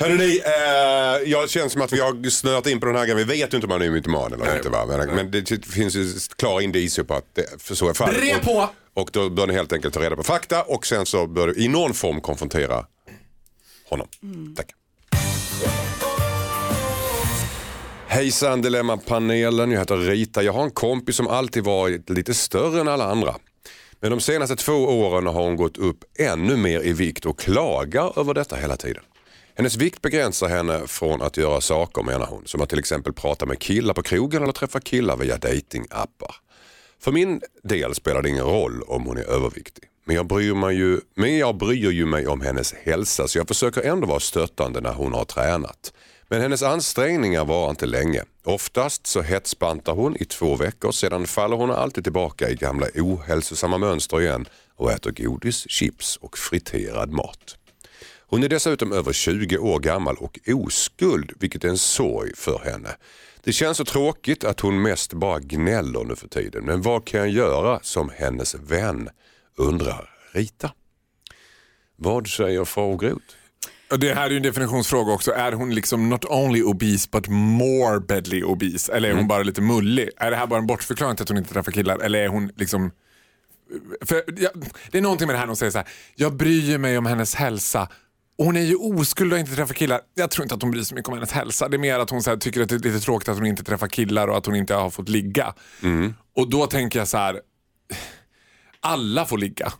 Speaker 4: Hörrni, eh, jag känner som att vi har snöat in på den här grejen. Vi vet ju inte om han är mytoman eller inte. Va? Men, men det finns ju klara indicier på att det, för så är fallet.
Speaker 5: Brev på!
Speaker 4: Och, och då bör ni helt enkelt ta reda på fakta och sen så bör du i någon form konfrontera honom. Tack. Hejsan Dilemma-panelen, jag heter Rita. Jag har en kompis som alltid varit lite större än alla andra. Men de senaste två åren har hon gått upp ännu mer i vikt och klagar över detta hela tiden. Hennes vikt begränsar henne från att göra saker menar hon, som att till exempel prata med killar på krogen eller träffa killar via datingappar. För min del spelar det ingen roll om hon är överviktig. Men jag, bryr mig ju, men jag bryr ju mig om hennes hälsa så jag försöker ändå vara stöttande när hon har tränat. Men hennes ansträngningar var inte länge. Oftast så hetsbantar hon i två veckor, sedan faller hon alltid tillbaka i gamla ohälsosamma mönster igen och äter godis, chips och friterad mat. Hon är dessutom över 20 år gammal och oskuld, vilket är en sorg för henne. Det känns så tråkigt att hon mest bara gnäller nu för tiden, men vad kan jag göra som hennes vän? Undrar Rita. Vad säger Fagerot?
Speaker 5: Och det här är ju en definitionsfråga också. Är hon liksom not only obese but morbidly obese? Eller är hon bara lite mullig? Är det här bara en bortförklaring till att hon inte träffar killar? Eller är hon liksom... För, ja, det är någonting med det här när hon säger så här. Jag bryr mig om hennes hälsa. Och hon är ju oskuld och inte träffar killar. Jag tror inte att hon bryr sig mycket om hennes hälsa. Det är mer att hon så här, tycker att det är lite tråkigt att hon inte träffar killar och att hon inte har fått ligga. Och då tänker jag så här. Alla får ligga.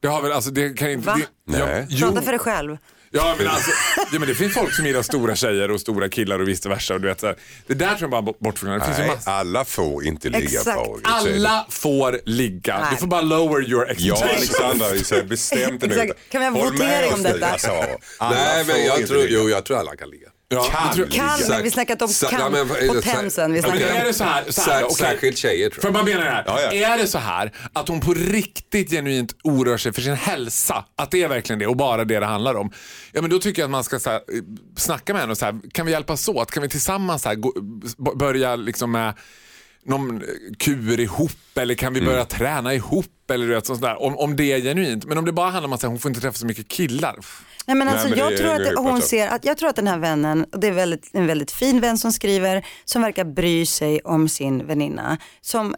Speaker 5: Det har väl, alltså det kan inte...
Speaker 6: Va?
Speaker 5: Det,
Speaker 4: Nej.
Speaker 5: jo,
Speaker 6: Prata för dig själv.
Speaker 5: Ja men, alltså, ja men det finns folk som gillar stora tjejer och stora killar och vice versa. Och du vet, så här, det där tror jag bara ju
Speaker 4: Nej,
Speaker 5: massa.
Speaker 4: alla får inte ligga
Speaker 6: Exakt.
Speaker 4: Fagerot.
Speaker 5: Alla får ligga.
Speaker 6: Nej.
Speaker 5: Du får bara lower your
Speaker 4: Ja,
Speaker 5: expectations.
Speaker 4: Alexandra, vi säger bestämt emot.
Speaker 6: Exakt. Kan vi ha votering om
Speaker 4: nu,
Speaker 6: detta?
Speaker 4: Alla
Speaker 8: Nej men jag tror, jo, jag tror alla kan ligga.
Speaker 5: Ja,
Speaker 4: Kan
Speaker 6: Kan, nej, vi snackat om kan,
Speaker 8: ja, men-
Speaker 6: potensen. Vi
Speaker 5: men är det så här, så här okej.
Speaker 8: Särskilt tjejer tror jag.
Speaker 5: jag bara mena det här?
Speaker 4: Ja, ja.
Speaker 5: Är det så här att hon på riktigt genuint oroar sig för sin hälsa, att det är verkligen det och bara det det handlar om. Ja men då tycker jag att man ska så här, eh, snacka med henne och så här, kan vi hjälpas åt? Kan vi tillsammans så här, gå, börja liksom med någon eh, kur ihop eller kan vi börja träna ihop eller du vet, sånt där. Om, om det är genuint. Men om det bara handlar om att hon får inte träffa så mycket killar.
Speaker 6: Nej, men alltså,
Speaker 4: Nej, men
Speaker 6: jag, tror att hon
Speaker 4: också.
Speaker 6: ser att, jag tror att den här vännen, det är väldigt, en väldigt fin vän som skriver, som verkar bry sig om sin väninna. Som,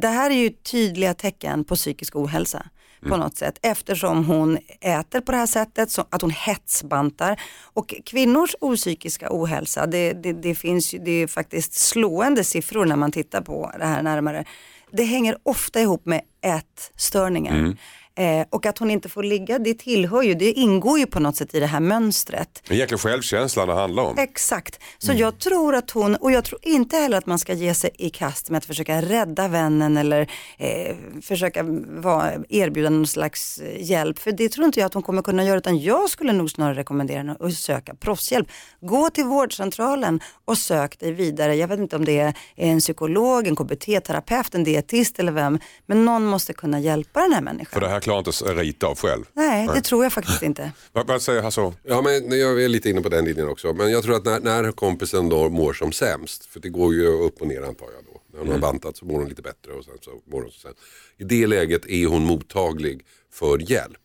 Speaker 6: det här är ju tydliga tecken på psykisk ohälsa på
Speaker 4: Mm.
Speaker 6: något sätt eftersom hon äter på det här sättet, så att hon hetsbantar. Och kvinnors opsykiska ohälsa, det, det, det finns ju, det är faktiskt slående siffror när man tittar på det här närmare. Det hänger ofta ihop med ätstörningar.
Speaker 4: Mm.
Speaker 6: Eh, och att hon inte får ligga, det tillhör ju, det ingår ju på något sätt i det här mönstret.
Speaker 4: En jäkla självkänsla det handlar om.
Speaker 6: Exakt, så jag tror att hon, och jag tror inte heller att man ska ge sig i kast med att försöka rädda vännen eller eh, försöka vara, erbjuda någon slags eh, hjälp. För det tror inte jag att hon kommer kunna göra, utan jag skulle nog snarare rekommendera henne att söka proffshjälp. Gå till vårdcentralen och sök dig vidare. Jag vet inte om det är en psykolog, en KBT-terapeut, en dietist eller vem, men någon måste kunna hjälpa den här människan.
Speaker 4: Klarar inte Rita av själv.
Speaker 6: Nej, det tror jag faktiskt inte.
Speaker 4: Vad, vad säger Hasse?
Speaker 8: Ja, men jag är lite inne på den linjen också. Men jag tror att när, när kompisen då mår som sämst, för det går ju upp och ner antar jag då. När hon har bantat så mår hon lite bättre och sen så mår hon så sen. I det läget är hon mottaglig för hjälp.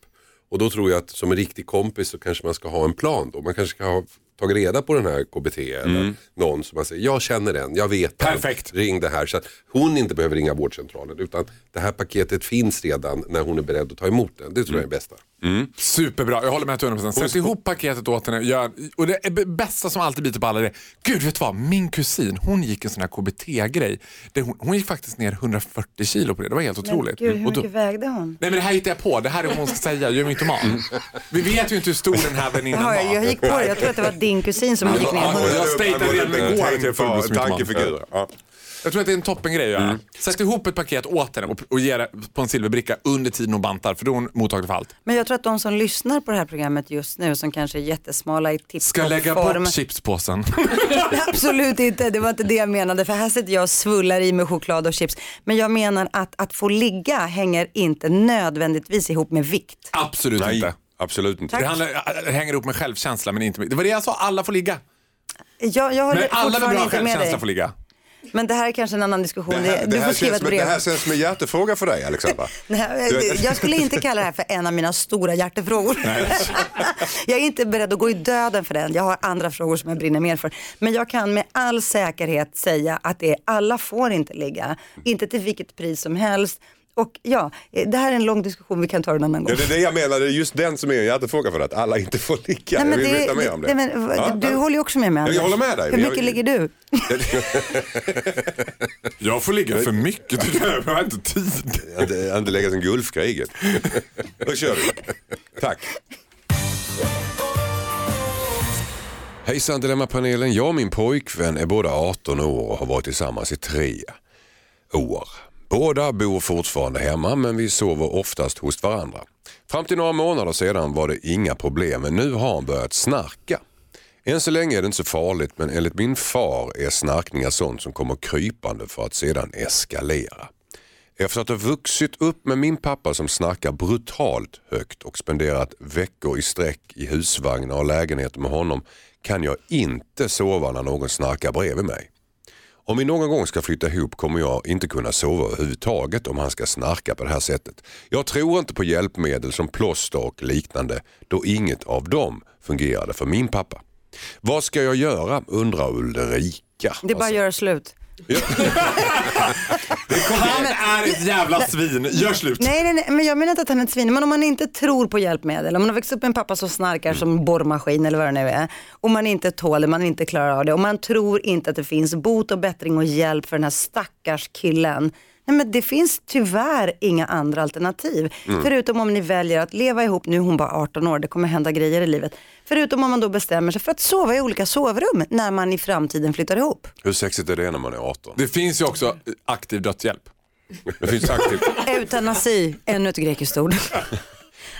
Speaker 8: Och då tror jag att som en riktig kompis så kanske man ska ha en plan då. Man kanske ska ha tagit reda på den här KBT eller någon som man säger, jag känner den, jag vet den,
Speaker 5: Perfekt.
Speaker 8: ring det här. Så att hon inte behöver ringa vårdcentralen utan det här paketet finns redan när hon är beredd att ta emot den. Det tror jag är det bästa.
Speaker 5: Superbra, jag håller med till 100%. Sätt ihop paketet åt henne. Gör, och det är bästa som alltid biter på alla det är, gud vet du vad, min kusin hon gick en sån här KBT-grej. Det- Hon, hon gick faktiskt ner 140 kilo på det, det var helt
Speaker 6: Men
Speaker 5: otroligt.
Speaker 6: gud, hur
Speaker 5: Och då-
Speaker 6: mycket vägde hon?
Speaker 5: Nej men det här hittar jag på, det här är vad hon ska säga, jag är mytoman. Vi vet ju inte hur stor den här väninnan var.
Speaker 6: jag, jag gick på det, jag tror att det var din kusin som gick ner.
Speaker 5: Jag stateade redan igår.
Speaker 4: Tankefigur. Ja.
Speaker 5: Jag tror att det är en toppengrej att göra. Sätt ihop ett paket åt henne och, och ge det på en silverbricka under tiden hon bantar för då är hon mottaglig för allt.
Speaker 6: Men jag tror att de som lyssnar på det här programmet just nu som kanske är jättesmala i
Speaker 5: Ska lägga bort chipspåsen.
Speaker 6: Absolut inte, det var inte det jag menade. För här sitter jag och svullar i med choklad och chips. Men jag menar att, att få ligga hänger inte nödvändigtvis ihop med vikt.
Speaker 5: Absolut
Speaker 4: Nej,
Speaker 5: inte.
Speaker 4: absolut inte.
Speaker 5: Det, handlar, det hänger ihop med självkänsla men inte med... Det var det jag sa, alla får ligga.
Speaker 6: Jag, jag håller
Speaker 5: Men alla med bra självkänsla får ligga.
Speaker 6: Men det här är kanske en annan diskussion.
Speaker 4: Det här,
Speaker 6: du
Speaker 4: det, här känns
Speaker 6: brev.
Speaker 4: det här känns som en hjärtefråga för dig Alexandra.
Speaker 6: Nej, det- jag skulle inte kalla det här för en av mina stora hjärtefrågor. jag är inte beredd att gå i döden för den. Jag har andra frågor som jag brinner mer för. Men jag kan med all säkerhet säga att det är, alla får inte ligga. Inte till vilket pris som helst. Och ja, eh, det här är en lång diskussion, vi kan ta den en annan gång.
Speaker 4: Ja, det är det jag menar, det är just den som är en hjärtefråga för att alla inte får ligga.
Speaker 6: Nej, men
Speaker 4: jag vill
Speaker 6: det-
Speaker 4: veta mer om det.
Speaker 6: nej, men,
Speaker 4: Ja,
Speaker 6: du
Speaker 4: ja.
Speaker 6: håller ju också med mig
Speaker 4: Ja, jag
Speaker 6: Anders.
Speaker 4: håller med dig.
Speaker 6: Hur
Speaker 4: Jag-
Speaker 6: mycket ligger du?
Speaker 5: Jag får ligga för mycket tycker jag. Jag har inte tid.
Speaker 4: Jag jag har inte legat sen Gulfkriget. Då kör vi. Tack. Hejsan Dilemmapanelen. Jag och min pojkvän är båda 18 år och har varit tillsammans i tre år. Båda bor fortfarande hemma men vi sover oftast hos varandra. Fram till några månader sedan var det inga problem men nu har han börjat snarka. Än så länge är det inte så farligt men enligt min far är snarkningar sånt som kommer krypande för att sedan eskalera. Efter att ha vuxit upp med min pappa som snackar brutalt högt och spenderat veckor i sträck i husvagnar och lägenheter med honom kan jag inte sova när någon snarkar bredvid mig. Om vi någon gång ska flytta ihop kommer jag inte kunna sova överhuvudtaget om han ska snarka på det här sättet. Jag tror inte på hjälpmedel som plåster och liknande då inget av dem fungerade för min pappa. Vad ska jag göra undrar Ulrika.
Speaker 6: Det är bara att göra slut.
Speaker 5: Han är ett jävla svin. Gör slut.
Speaker 6: Nej, nej, nej, men jag menar inte att han är ett svin. Men om man inte tror på hjälpmedel, om man har växt upp med en pappa som snarkar som borrmaskin eller vad det nu är. Och man inte tål det, man inte klarar av det. Och man tror inte att det finns bot och bättring och hjälp för den här stackars killen. Nej, men det finns tyvärr inga andra alternativ.
Speaker 10: Mm.
Speaker 6: Förutom om ni väljer att leva ihop, nu är hon bara 18 år, det kommer hända grejer i livet. Förutom om man då bestämmer sig för att sova i olika sovrum när man i framtiden flyttar ihop.
Speaker 4: Hur sexigt är det när man är 18?
Speaker 5: Det finns ju också aktiv dödshjälp.
Speaker 4: Det finns aktivt.
Speaker 6: Eutanasi, ännu ett grekiskt ord.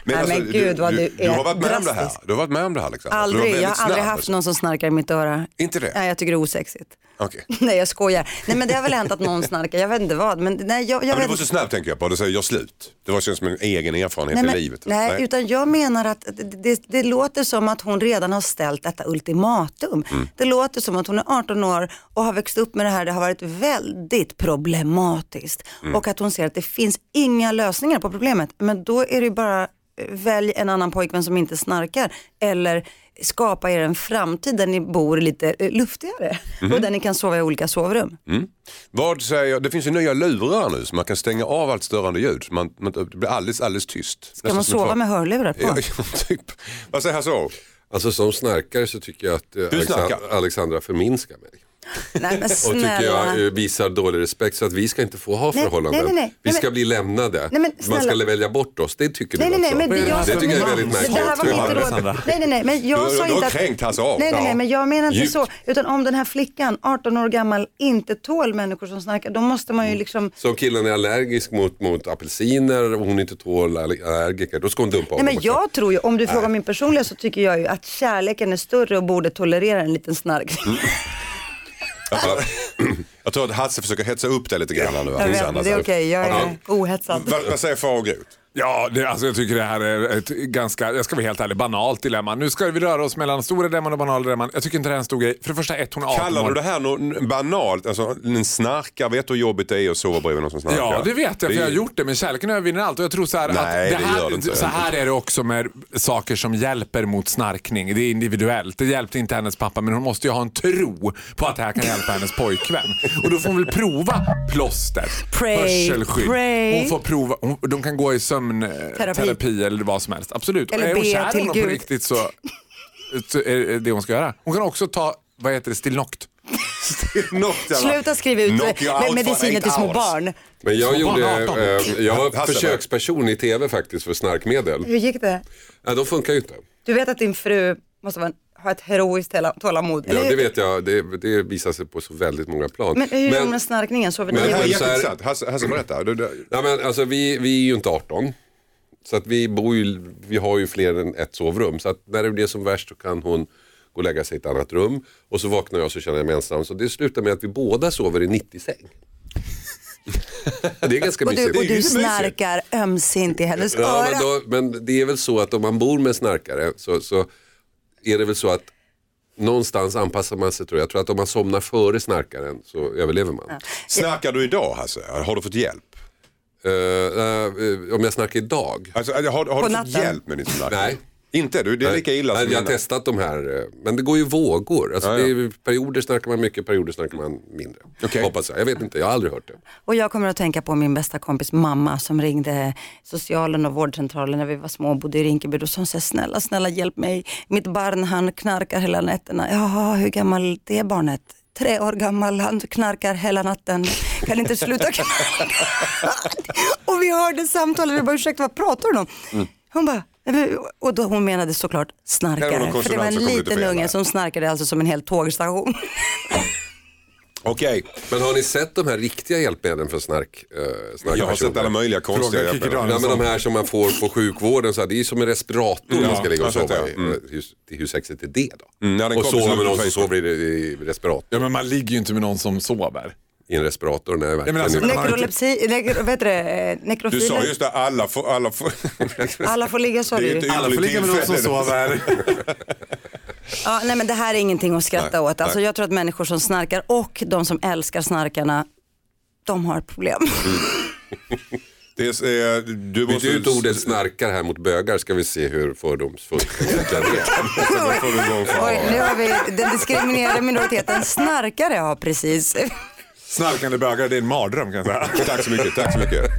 Speaker 6: Nej,
Speaker 4: alltså,
Speaker 6: men gud vad du,
Speaker 4: du,
Speaker 6: är
Speaker 4: har varit med om det här. Du har varit med om det här Alexandra. Du var
Speaker 6: Aldrig, jag har aldrig haft någon som snarkar i mitt öra.
Speaker 4: Inte det?
Speaker 6: Nej, jag tycker det är osexigt.
Speaker 4: Okej.
Speaker 6: Nej, jag skojar. Nej, men det har väl hänt att någon snarkar, jag vet inte vad. Men, nej, jag, jag
Speaker 4: Ja, men
Speaker 6: vet
Speaker 4: du var så snabb tänker jag på. Du säger gör slut. Det var känns som en egen erfarenhet
Speaker 6: Nej,
Speaker 4: i
Speaker 6: men,
Speaker 4: livet.
Speaker 6: nej, utan jag menar att det, det, det låter som att hon redan har ställt detta ultimatum.
Speaker 4: Mm.
Speaker 6: Det låter som att hon är 18 år och har växt upp med det här. Det har varit väldigt problematiskt.
Speaker 10: Mm.
Speaker 6: Och att hon ser att det finns inga lösningar på problemet. Men då är det ju bara, eh, välj en annan pojkvän som inte snarkar. Eller skapa er en framtid där ni bor lite eh, luftigare.
Speaker 4: Mhm.
Speaker 6: Och där ni kan sova i olika sovrum.
Speaker 4: Mm. Vad säger, det finns ju nya lurar nu så man kan stänga av allt störande ljud. Man, man, det blir alldeles, alldeles tyst.
Speaker 6: Ska man sova med hörlurar på?
Speaker 4: Ja, typ. Vad säger så?
Speaker 8: Alltså som snarkare så tycker jag att eh. Alexandra förminskar mig.
Speaker 6: Nej men
Speaker 8: Och tycker jag eh, visar dålig respekt så att vi ska inte få ha
Speaker 6: Nej,
Speaker 8: förhållanden.
Speaker 6: nej, nej, nej.
Speaker 8: Vi
Speaker 6: Nej,
Speaker 8: ska
Speaker 6: men-
Speaker 8: bli lämnade.
Speaker 6: Nej, men
Speaker 8: Man ska välja bort oss. Det tycker
Speaker 6: Nej,
Speaker 8: du
Speaker 6: nej, nej, men det jag
Speaker 8: det tycker jag är väldigt
Speaker 6: Det
Speaker 8: märkligt.
Speaker 6: här var mitt råd. Nej, nej, nej, men jag
Speaker 8: Du-
Speaker 6: sa
Speaker 8: du har
Speaker 6: inte att...
Speaker 8: kränkt Hasse av.
Speaker 6: Nej, nej, nej, men jag menar inte
Speaker 8: Djupt.
Speaker 6: så. Utan om den här flickan, 18 år gammal, inte tål människor som snarkar, då måste man ju liksom...
Speaker 8: Så killen är allergisk mot, mot apelsiner och hon inte tål aller- allergiker, då ska hon dumpa
Speaker 6: Nej,
Speaker 8: honom
Speaker 6: men
Speaker 8: också.
Speaker 6: jag tror ju, om du
Speaker 8: Nej.
Speaker 6: frågar min personliga så tycker jag ju att kärleken är större och borde tolerera en liten snarkning.
Speaker 4: Ja. Jag tror att Hasse försöker hetsa upp det lite grann nu.
Speaker 6: Jag vet, men det är okej, jag är ohetsad.
Speaker 4: Vad, vad säger far och Grut?
Speaker 5: Ja, det, alltså, jag tycker det här är ett ganska, jag ska vara helt ärlig, banalt dilemma. Nu ska vi röra oss mellan stora dilemman och banala dilemman. Jag tycker inte det här är en stor grej. För det första, ett, hon är 18
Speaker 4: Kallar
Speaker 5: år.
Speaker 4: du det här något banalt? Alltså en snarkar, vet du hur jobbigt det är att sova bredvid någon som snarkar?
Speaker 5: Ja, det vet jag för jag har gjort det. Men kärleken övervinner allt. Och jag tror så här
Speaker 4: Nej,
Speaker 5: att
Speaker 4: det
Speaker 5: här,
Speaker 4: gör det inte.
Speaker 5: så här är det också med saker som hjälper mot snarkning. Det är individuellt. Det hjälpte inte hennes pappa men hon måste ju ha en tro på att det här kan hjälpa hennes pojkvän. Och då får hon väl prova plåster,
Speaker 6: Pray,
Speaker 5: hörselskydd.
Speaker 6: pray.
Speaker 5: Hon får prova, hon, de kan gå i sömn sömnterapi eller vad som helst. Absolut.
Speaker 6: Eller
Speaker 5: är hon kär
Speaker 6: till
Speaker 5: honom på riktigt så, så är det det hon ska göra. Hon kan också ta, vad heter det, Stilnoct.
Speaker 6: Sluta skriva ut mediciner till små
Speaker 4: hours.
Speaker 6: barn.
Speaker 8: Men jag, gjorde,
Speaker 5: barn 18.
Speaker 8: eh, jag var försöksperson i tv faktiskt för snarkmedel.
Speaker 6: Hur gick det?
Speaker 8: Ja, de funkar ju inte.
Speaker 6: Du vet att din fru måste vara, ha ett heroiskt tåla- tålamod.
Speaker 8: Ja, det vet jag, det, det visar sig på så väldigt många plan.
Speaker 6: Men hur är det med snarkningen? Sover ni
Speaker 8: men- så här-.
Speaker 4: Hasse, Hasse berätta. Du, du,
Speaker 8: Ja, men alltså, vi, vi är ju inte 18. Så att vi, bor ju, vi har ju fler än ett sovrum. Så att när det blir som värst så kan hon gå och lägga sig i ett annat rum. Och så vaknar jag och så känner jag mig ensam. Så det slutar med att vi båda sover i 90-säng. det är ganska
Speaker 6: Och du,
Speaker 8: mysigt.
Speaker 6: och du snarkar ömsint i hennes
Speaker 8: Ja,
Speaker 6: öra.
Speaker 8: men, då, men det är väl så att om man bor med snarkare så, så är det väl så att någonstans anpassar man sig tror jag. Jag tror att om man somnar före snarkaren så överlever man.
Speaker 4: snarkar du idag Hasse? Har du fått hjälp?
Speaker 8: Eh, eh, om jag snarkar idag?
Speaker 4: Alltså, har har du fått hjälp med din snarkning?
Speaker 8: Nej.
Speaker 4: Inte? Du, det är lika illa
Speaker 8: Nej,
Speaker 4: som
Speaker 8: Jag har
Speaker 4: mina.
Speaker 8: testat de här, eh, men det går ju vågor. Alltså,
Speaker 4: Ja, ja.
Speaker 8: Det är, perioder snackar man mycket, perioder snackar man mindre.
Speaker 4: Okej.
Speaker 8: Hoppas jag. Jag vet inte, jag har aldrig hört det.
Speaker 6: Och jag kommer att tänka på min bästa kompis mamma som ringde socialen och vårdcentralen när vi var små och bodde i Rinkeby. Då sa hon så här, snälla, snälla hjälp mig. Mitt barn han knarkar hela nätterna. Jaha, hur gammal är barnet? Tre år gammal, han knarkar hela natten. Kan inte sluta knarka. och vi hörde samtalet, vi bara ursäkta vad pratar hon om?
Speaker 4: Mm.
Speaker 6: Hon bara, och då hon menade såklart snarkare. För det var en liten unge som snarkade alltså som en hel tågstation.
Speaker 4: Okej,
Speaker 8: Men har ni sett de här riktiga hjälpmedlen för snark? Eh,
Speaker 4: jag har sett alla möjliga konstiga
Speaker 5: Fråga Kikki
Speaker 4: hjälpmedel.
Speaker 8: Ja, men de här som man får på sjukvården, så här, det är som en respirator man ska ligga och
Speaker 4: jag har sett
Speaker 8: sova
Speaker 4: det.
Speaker 8: i.
Speaker 4: Mm.
Speaker 8: Hur, hur sexigt är det då?
Speaker 4: Mm, en
Speaker 8: och sova med någon som
Speaker 4: Facebook.
Speaker 8: sover i, i respirator.
Speaker 5: Ja men man ligger ju inte med någon som sover.
Speaker 8: I en respirator, verkligen
Speaker 5: men alltså, har inte-
Speaker 6: Nekrolepsi, nekro, vad heter det, Eh,
Speaker 4: Du
Speaker 6: nekrofiler?
Speaker 4: sa just det, alla får... Alla får,
Speaker 6: Alla får ligga sa
Speaker 4: Det är
Speaker 6: du.
Speaker 5: Alla får ligga med någon som sover.
Speaker 6: Ja, nej men det här är ingenting att skratta
Speaker 4: Nej,
Speaker 6: åt. Alltså,
Speaker 4: nej.
Speaker 6: jag tror att människor som snarkar och de som älskar snarkarna, de har problem.
Speaker 4: Det är, eh, du
Speaker 8: Byt
Speaker 4: måste...
Speaker 8: ut ordet snarkar här mot bögar ska vi se hur fördomsfullt det är.
Speaker 4: Du
Speaker 6: Oj, nu har vi den diskriminerade minoriteten snarkare, ja precis.
Speaker 5: Snarkande bögar, det är en mardröm kan jag säga.
Speaker 4: Tack så mycket, tack så mycket.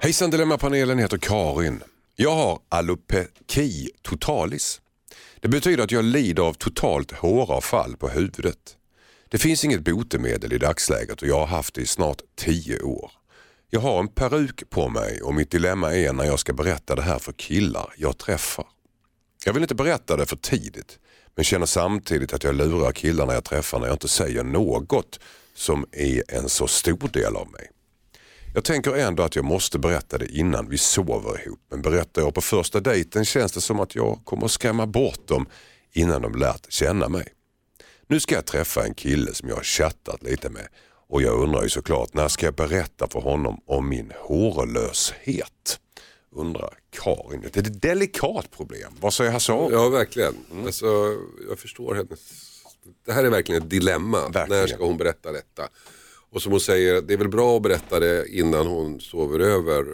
Speaker 4: Hejsan Dilemmapanelen heter Karin. Jag har alopeci totalis. Det betyder att jag lider av totalt håravfall på huvudet. Det finns inget botemedel i dagsläget och jag har haft det i snart 10 år. Jag har en peruk på mig och mitt dilemma är när jag ska berätta det här för killar jag träffar. Jag vill inte berätta det för tidigt men känner samtidigt att jag lurar killarna jag träffar när jag inte säger något som är en så stor del av mig. Jag tänker ändå att jag måste berätta det innan vi sover ihop. Men berättar jag på första dejten känns det som att jag kommer att skrämma bort dem innan de lärt känna mig. Nu ska jag träffa en kille som jag har chattat lite med och jag undrar ju såklart när ska jag berätta för honom om min hårlöshet? Undrar Karin. Det är ett delikat problem. Vad säger Hasse Aro?
Speaker 8: Ja, verkligen. Alltså, jag förstår hennes... Det här är verkligen ett dilemma.
Speaker 4: Verkligen.
Speaker 8: När ska hon berätta detta? Och som hon säger, det är väl bra att berätta det innan hon sover över.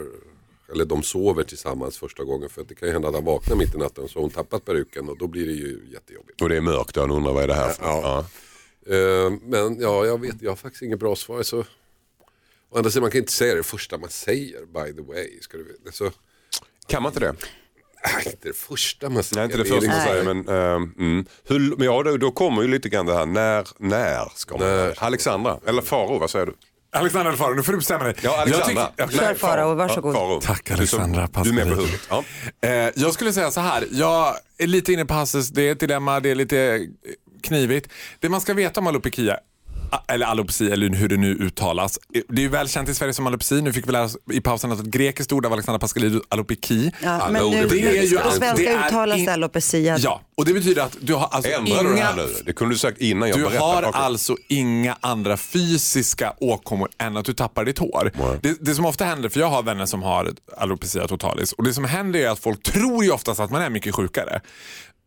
Speaker 8: Eller de sover tillsammans första gången. För att det kan ju hända att han vaknar mitt i natten så har hon tappat peruken och då blir det ju jättejobbigt.
Speaker 4: Och det är mörkt och han undrar vad är det här för
Speaker 8: Ja. Eh, Men ja, jag vet, jag har faktiskt inget bra svar. Så... Å andra sidan, man kan inte säga det första man säger, by the way. Ska du... veta.
Speaker 4: Kan man inte det?
Speaker 8: Inte det första man säger.
Speaker 4: Nej, inte det första man säger men, ehm, mm. Hur, men ja, då, då kommer ju lite grann det här när, när ska man?
Speaker 8: När.
Speaker 4: Alexandra, eller Faro, vad säger du?
Speaker 5: Alexandra eller Farao, nu får du bestämma dig.
Speaker 4: Ja, Alexandra.
Speaker 5: Jag tycker-
Speaker 6: Kör Farao, varsågod.
Speaker 4: Ja, Faro.
Speaker 5: Tack, Alexandra. Passa
Speaker 4: Du är med på huvudet. Ja.
Speaker 5: Eh, jag skulle säga så här, jag är lite inne på Hasses, det är ett dilemma, det är lite knivigt. Det man ska veta om alopecia, eller alopeci eller hur det nu uttalas. Det är ju väl känt i Sverige som alopeci. Nu fick vi lära oss i pausen att ett grekiskt ord av Alexandra Pascalidou, alopeki.
Speaker 6: Ja, men nu,
Speaker 5: Det är ju
Speaker 6: på svenska
Speaker 5: det är
Speaker 6: uttalas det alopecia.
Speaker 5: Ja, och det betyder att du har alltså
Speaker 4: Ändrar du det här
Speaker 5: inga...
Speaker 4: nu? Det kunde du sagt innan jag
Speaker 5: Du
Speaker 4: berättade.
Speaker 5: har
Speaker 4: Okej.
Speaker 5: alltså inga andra fysiska åkommor än att du tappar ditt hår. Det, det som ofta händer, för jag har vänner som har alopecia totalis och det som händer är att folk tror ju oftast att man är mycket sjukare.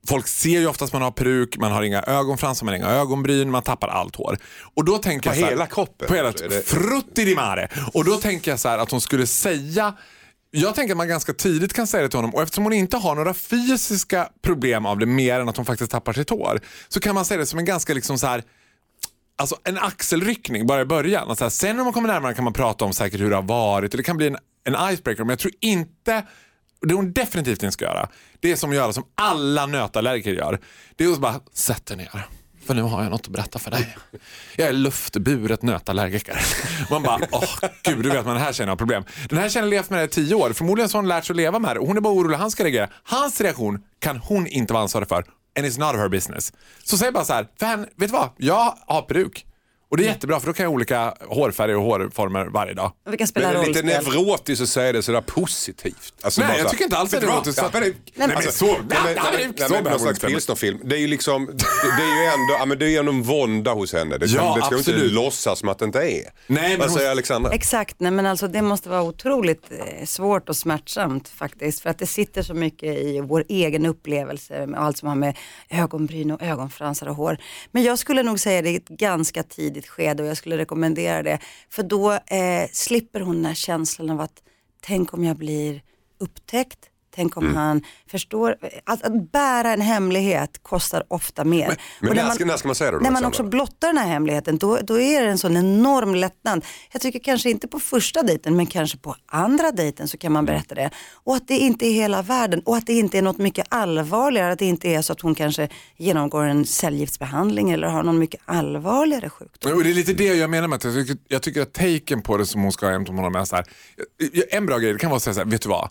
Speaker 5: Folk ser ju oftast att man har peruk, man har inga ögonfransar, man har inga ögonbryn, man tappar allt hår. Och då tänker
Speaker 4: På
Speaker 5: jag så här-
Speaker 4: hela kroppen?
Speaker 5: På hela,
Speaker 4: det-
Speaker 5: frutti di mare. Och då tänker jag så här att hon skulle säga jag tänker att man ganska tidigt kan säga det till honom och eftersom hon inte har några fysiska problem av det mer än att hon faktiskt tappar sitt hår så kan man säga det som en ganska liksom så här alltså, en axelryckning bara i början. Och så här, sen när man kommer närmare kan man prata om säkert hur det har varit och det kan bli en, en icebreaker men jag tror inte det hon definitivt inte ska göra, det är som att göra som alla nötallergiker gör. Det är att bara sätta ner. För nu har jag något att berätta för dig. Jag är luftburet nötallergiker. Man bara, åh gud, du vet man den här tjejen har problem. Den här tjejen har levt med det i tio år. Förmodligen så har hon lärt sig att leva med det. Och Hon är bara orolig, hur han ska reagera. Hans reaktion kan hon inte vara ansvarig för. And it's not her business. Så säg bara så här, fan, vet du vad? Jag har peruk. Och det är jättebra för då kan jag ha olika hårfärger och hårformer varje dag.
Speaker 6: Vi kan spela
Speaker 4: Men lite nevrotiskt att säga det sådär positivt. Alltså
Speaker 5: Nej,
Speaker 4: bara
Speaker 5: jag tycker inte alls det är något
Speaker 4: Ja,
Speaker 5: Nej, men
Speaker 4: alltså,
Speaker 5: så-
Speaker 4: nej,
Speaker 5: nej, nej,
Speaker 4: nej,
Speaker 5: nej,
Speaker 4: Någon slags
Speaker 5: inte.
Speaker 4: pilsnerfilm. Det är ju liksom, det, det är ju ändå, ja, men det är ju ändå en vånda hos henne. Det, kan,
Speaker 5: Ja,
Speaker 4: det ska ju inte
Speaker 5: absolut.
Speaker 4: låtsas som att det inte är.
Speaker 5: Nej, men
Speaker 4: Vad
Speaker 5: hon-
Speaker 4: säger Alexandra?
Speaker 6: Exakt, nej men alltså det måste vara otroligt eh, svårt och smärtsamt faktiskt. För att det sitter så mycket i vår egen upplevelse med allt som har med ögonbryn och ögonfransar och hår. Men jag skulle nog säga det ganska tidigt skede och jag skulle rekommendera det. För då eh, slipper hon den här känslan av att tänk om jag blir upptäckt. Tänk om han förstår. Att, att bära en hemlighet kostar ofta mer.
Speaker 4: men
Speaker 6: Och
Speaker 4: när ska- när ska man säga det då,
Speaker 6: När man också blottar den här hemligheten, då, då är det en sån enorm lättnad. Jag tycker kanske inte på första dejten, men kanske på andra dejten så kan man berätta det. Och att det inte är hela världen och att det inte är något mycket allvarligare. Att det inte är så att hon kanske genomgår en cellgiftsbehandling eller har någon mycket allvarligare sjukdom.
Speaker 5: Och det är lite det jag menar med att jag tycker, jag tycker att taken på det som hon ska ha jämt om honom är så här. En bra grej det kan vara att säga så här, vet du vad?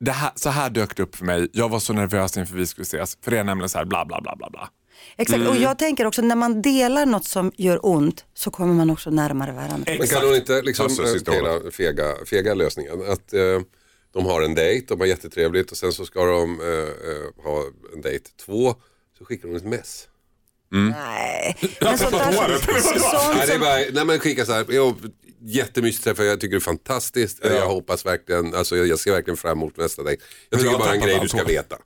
Speaker 5: Det här, så här dök det upp för mig. Jag var så nervös inför vi skulle ses. För det är nämligen så här bla bla bla bla bla.
Speaker 6: Exakt, och jag tänker också när man delar något som gör ont så kommer man också närmare varandra.
Speaker 8: Men kan hon inte liksom,
Speaker 4: Alltså,
Speaker 8: eh, spela fega, fega lösningen? Att eh, de har en dejt, de har jättetrevligt och sen så ska de eh, eh, ha en dejt två, så skickar de ett mess.
Speaker 6: Nej, men sånt där, sånt
Speaker 8: Nej, det är bara, nej men skicka så här, jo, jättemysigt träffa, jag tycker det är fantastiskt. Jag hoppas verkligen, alltså jag ser verkligen fram emot nästa dejt. Jag tycker
Speaker 5: jag
Speaker 8: bara en grej du ska veta.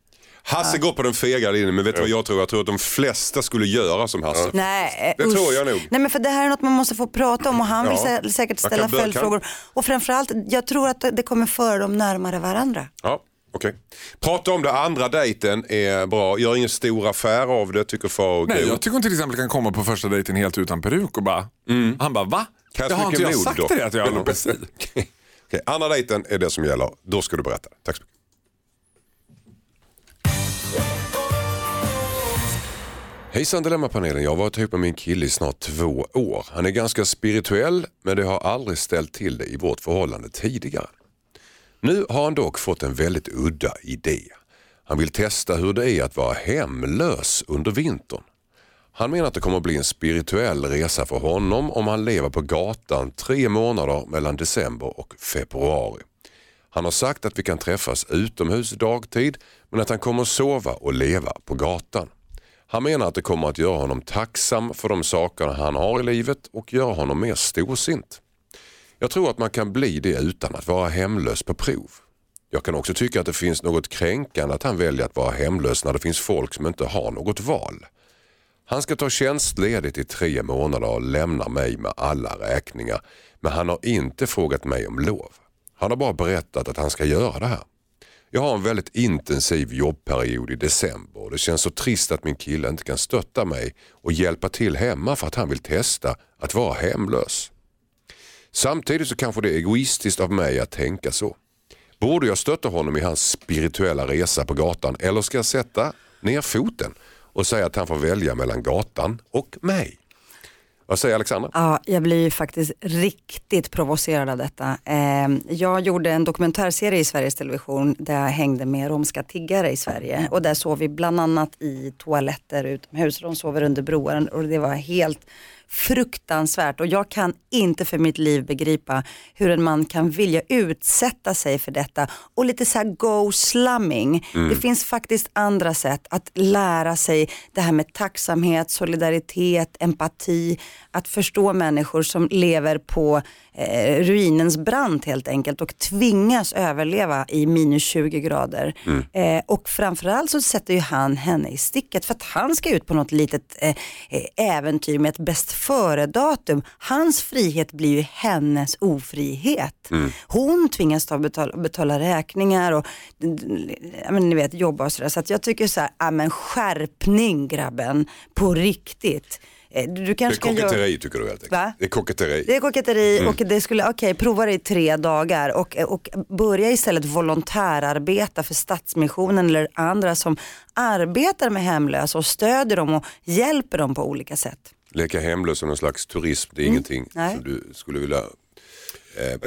Speaker 4: Hasse går på den fega linjen, men vet du vad jag tror? Jag tror att de flesta skulle göra som Hasse.
Speaker 6: nej,
Speaker 4: Det
Speaker 6: usch.
Speaker 4: tror jag nog.
Speaker 6: Nej men för det här är något man måste få prata om och han vill
Speaker 4: Ja.
Speaker 6: sä- säkert ställa följdfrågor. Och framförallt, jag tror att det kommer föra dem närmare varandra.
Speaker 4: Ja, okej. Prata om det andra dejten är bra. Gör ingen stor affär av det, tycker far och
Speaker 5: Nej, jag tycker hon till exempel kan komma på första dejten helt utan peruk och bara, han bara va?
Speaker 4: Krävs
Speaker 5: Det har inte jag
Speaker 4: mod
Speaker 5: sagt
Speaker 4: då.
Speaker 5: dig att jag har alopecia.
Speaker 4: Okej, andra dejten är det som gäller. Då ska du berätta. Tack så mycket. Hejsan Dilemmapanelen, jag har varit ihop med min kille i snart två år. Han är ganska spirituell men det har aldrig ställt till det i vårt förhållande tidigare. Nu har han dock fått en väldigt udda idé. Han vill testa hur det är att vara hemlös under vintern. Han menar att det kommer att bli en spirituell resa för honom om han lever på gatan tre månader mellan december och februari. Han har sagt att vi kan träffas utomhus dagtid men att han kommer att sova och leva på gatan. Han menar att det kommer att göra honom tacksam för de sakerna han har i livet och göra honom mer storsint. Jag tror att man kan bli det utan att vara hemlös på prov. Jag kan också tycka att det finns något kränkande att han väljer att vara hemlös när det finns folk som inte har något val. Han ska ta tjänstledigt i tre månader och lämna mig med alla räkningar. Men han har inte frågat mig om lov. Han har bara berättat att han ska göra det här. Jag har en väldigt intensiv jobbperiod i december och det känns så trist att min kille inte kan stötta mig och hjälpa till hemma för att han vill testa att vara hemlös. Samtidigt så kanske det är egoistiskt av mig att tänka så. Borde jag stötta honom i hans spirituella resa på gatan eller ska jag sätta ner foten och säga att han får välja mellan gatan och mig? Vad säger Alexandra?
Speaker 6: Ja, jag blir ju faktiskt riktigt provocerad av detta. Ehm, jag gjorde en dokumentärserie i Sveriges Television där jag hängde med romska tiggare i Sverige och där sov vi bland annat i toaletter utomhus. De sover under broar och det var helt fruktansvärt. Och jag kan inte för mitt liv begripa hur en man kan vilja utsätta sig för detta. Och lite så här go slumming. Det finns faktiskt andra sätt att lära sig det här med tacksamhet, solidaritet, empati, att förstå människor som lever på eh, ruinens brant helt enkelt och tvingas överleva i minus 20 grader. Eh, och framförallt så sätter ju han henne i sticket för att han ska ut på något litet eh, eh, äventyr med ett bäst före-datum. Hans frihet blir ju hennes ofrihet. Hon tvingas ta betala, betala räkningar och men, ni vet, jobba och sådär. Så jag tycker så här, ja, men skärpning grabben, på riktigt. Eh, Du
Speaker 4: Det är
Speaker 6: kanske kan göra...
Speaker 4: koketteri tycker du helt enkelt?
Speaker 6: Va?
Speaker 4: Det är koketteri.
Speaker 6: Det är koketteri
Speaker 4: Mm.
Speaker 6: och det skulle, okej prova det i tre dagar och, och börja istället volontärarbeta för Stadsmissionen eller andra som arbetar med hemlösa och stödjer dem och hjälper dem på olika sätt.
Speaker 4: Leka hemlös som någon slags turism, det är ingenting
Speaker 6: Mm. Nej.
Speaker 4: som du skulle vilja eh,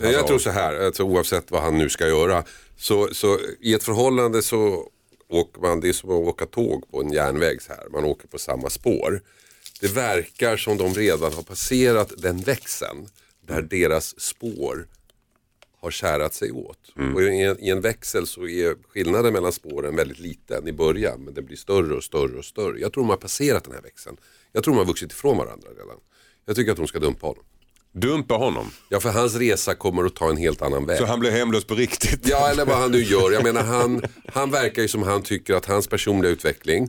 Speaker 4: du?
Speaker 8: Jag tror så här, alltså, oavsett vad han nu ska göra. Så, så i ett förhållande så åker man, det är som att åka tåg på en järnväg så här. Man åker på samma spår. Det verkar som de redan har passerat den växeln där deras spår har kärat sig åt. Och i, en, I en växel så är skillnaden mellan spåren väldigt liten i början men det blir större och större och större. Jag tror de har passerat den här växeln. Jag tror de har vuxit ifrån varandra redan. Jag tycker att de ska dumpa honom.
Speaker 4: Dumpa honom?
Speaker 8: Ja, för hans resa kommer att ta en helt annan väg.
Speaker 4: Så han blir hemlös på riktigt?
Speaker 8: Ja, eller vad han nu gör. Jag menar, han, han verkar ju som han tycker att hans personliga utveckling,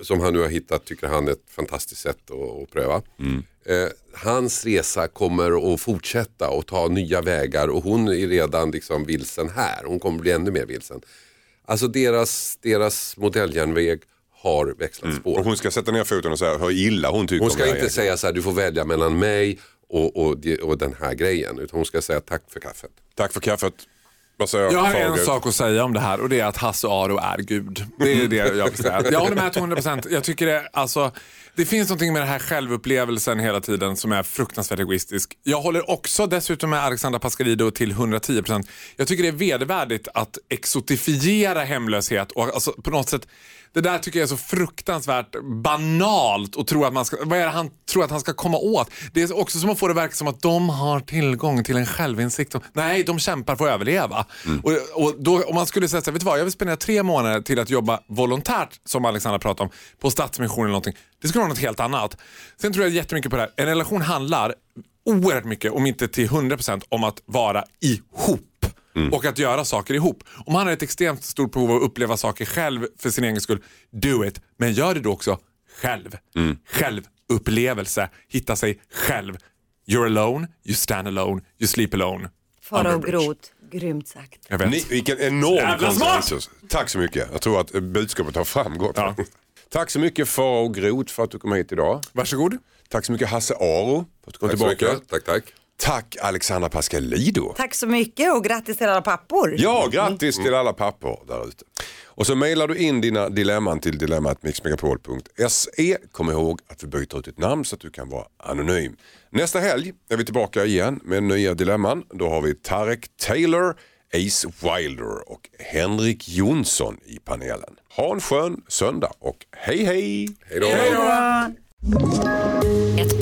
Speaker 8: som han nu har hittat, tycker han är ett fantastiskt sätt att, att pröva. Eh, hans resa kommer att fortsätta och ta nya vägar och hon är redan liksom vilsen här. Hon kommer bli ännu mer vilsen. Alltså deras, deras modelljärnväg har växlat spår.
Speaker 4: Och hon ska sätta ner foten och säga hur illa hon tycker
Speaker 8: Hon
Speaker 4: om
Speaker 8: ska
Speaker 4: det här
Speaker 8: inte säga så här, du får välja mellan mig och, och, och den här grejen. Utan hon ska säga tack för kaffet.
Speaker 4: Tack för kaffet.
Speaker 5: Jag har en sak att säga om det här och det är att Hasse Aro är Gud. Det är det jag vill säga. Jag håller med till 100%. Jag tycker det, alltså, det finns någonting med den här självupplevelsen hela tiden som är fruktansvärt egoistisk. Jag håller också dessutom med Alexandra Pascalidou till 110%. Jag tycker det är vedervärdigt att exotifiera hemlöshet och alltså, på något sätt det där tycker jag är så fruktansvärt banalt och tro att man ska, vad är det han tror att han ska komma åt? Det är också som att få det verka som att de har tillgång till en självinsikt. Nej, de kämpar för att överleva. Och, och då, om man skulle säga så här, vet du vad, jag vill spendera tre månader till att jobba volontärt, som Alexandra pratade om, på Stadsmissionen eller någonting. Det skulle vara något helt annat. Sen tror jag jättemycket på det här. En relation handlar oerhört mycket, om inte till 100% om att vara ihop. Och att göra saker ihop. Om han har ett extremt stort behov av att uppleva saker själv för sin egen skull, do it. Men gör det då också själv. Självupplevelse. Hitta sig själv. You're alone, you stand alone, you sleep alone.
Speaker 6: Farao. Groth, grymt sagt.
Speaker 5: Jag vet.
Speaker 4: Ni, vilken enorm konsensus. Tack så mycket. Jag tror att budskapet har framgått. Tack så mycket Farao Groth för att du kom hit idag.
Speaker 5: Varsågod.
Speaker 4: Tack så mycket Hasse Aro för att du kom
Speaker 8: Tack så
Speaker 4: tillbaka.
Speaker 8: mycket. Tack, tack.
Speaker 4: Tack Alexandra Pascalidou.
Speaker 6: Tack så mycket och grattis till alla pappor.
Speaker 4: Ja, grattis till alla pappor där ute. Och så mejlar du in dina dilemman till dilemmatmixmegapol.se. Kom ihåg att vi byter ut ditt namn så att du kan vara anonym. Nästa helg är vi tillbaka igen med nya dilemman. Då har vi Tarek Taylor, Ace Wilder och Henrik Jonsson i panelen. Ha en skön söndag och hej hej!
Speaker 8: Hej då!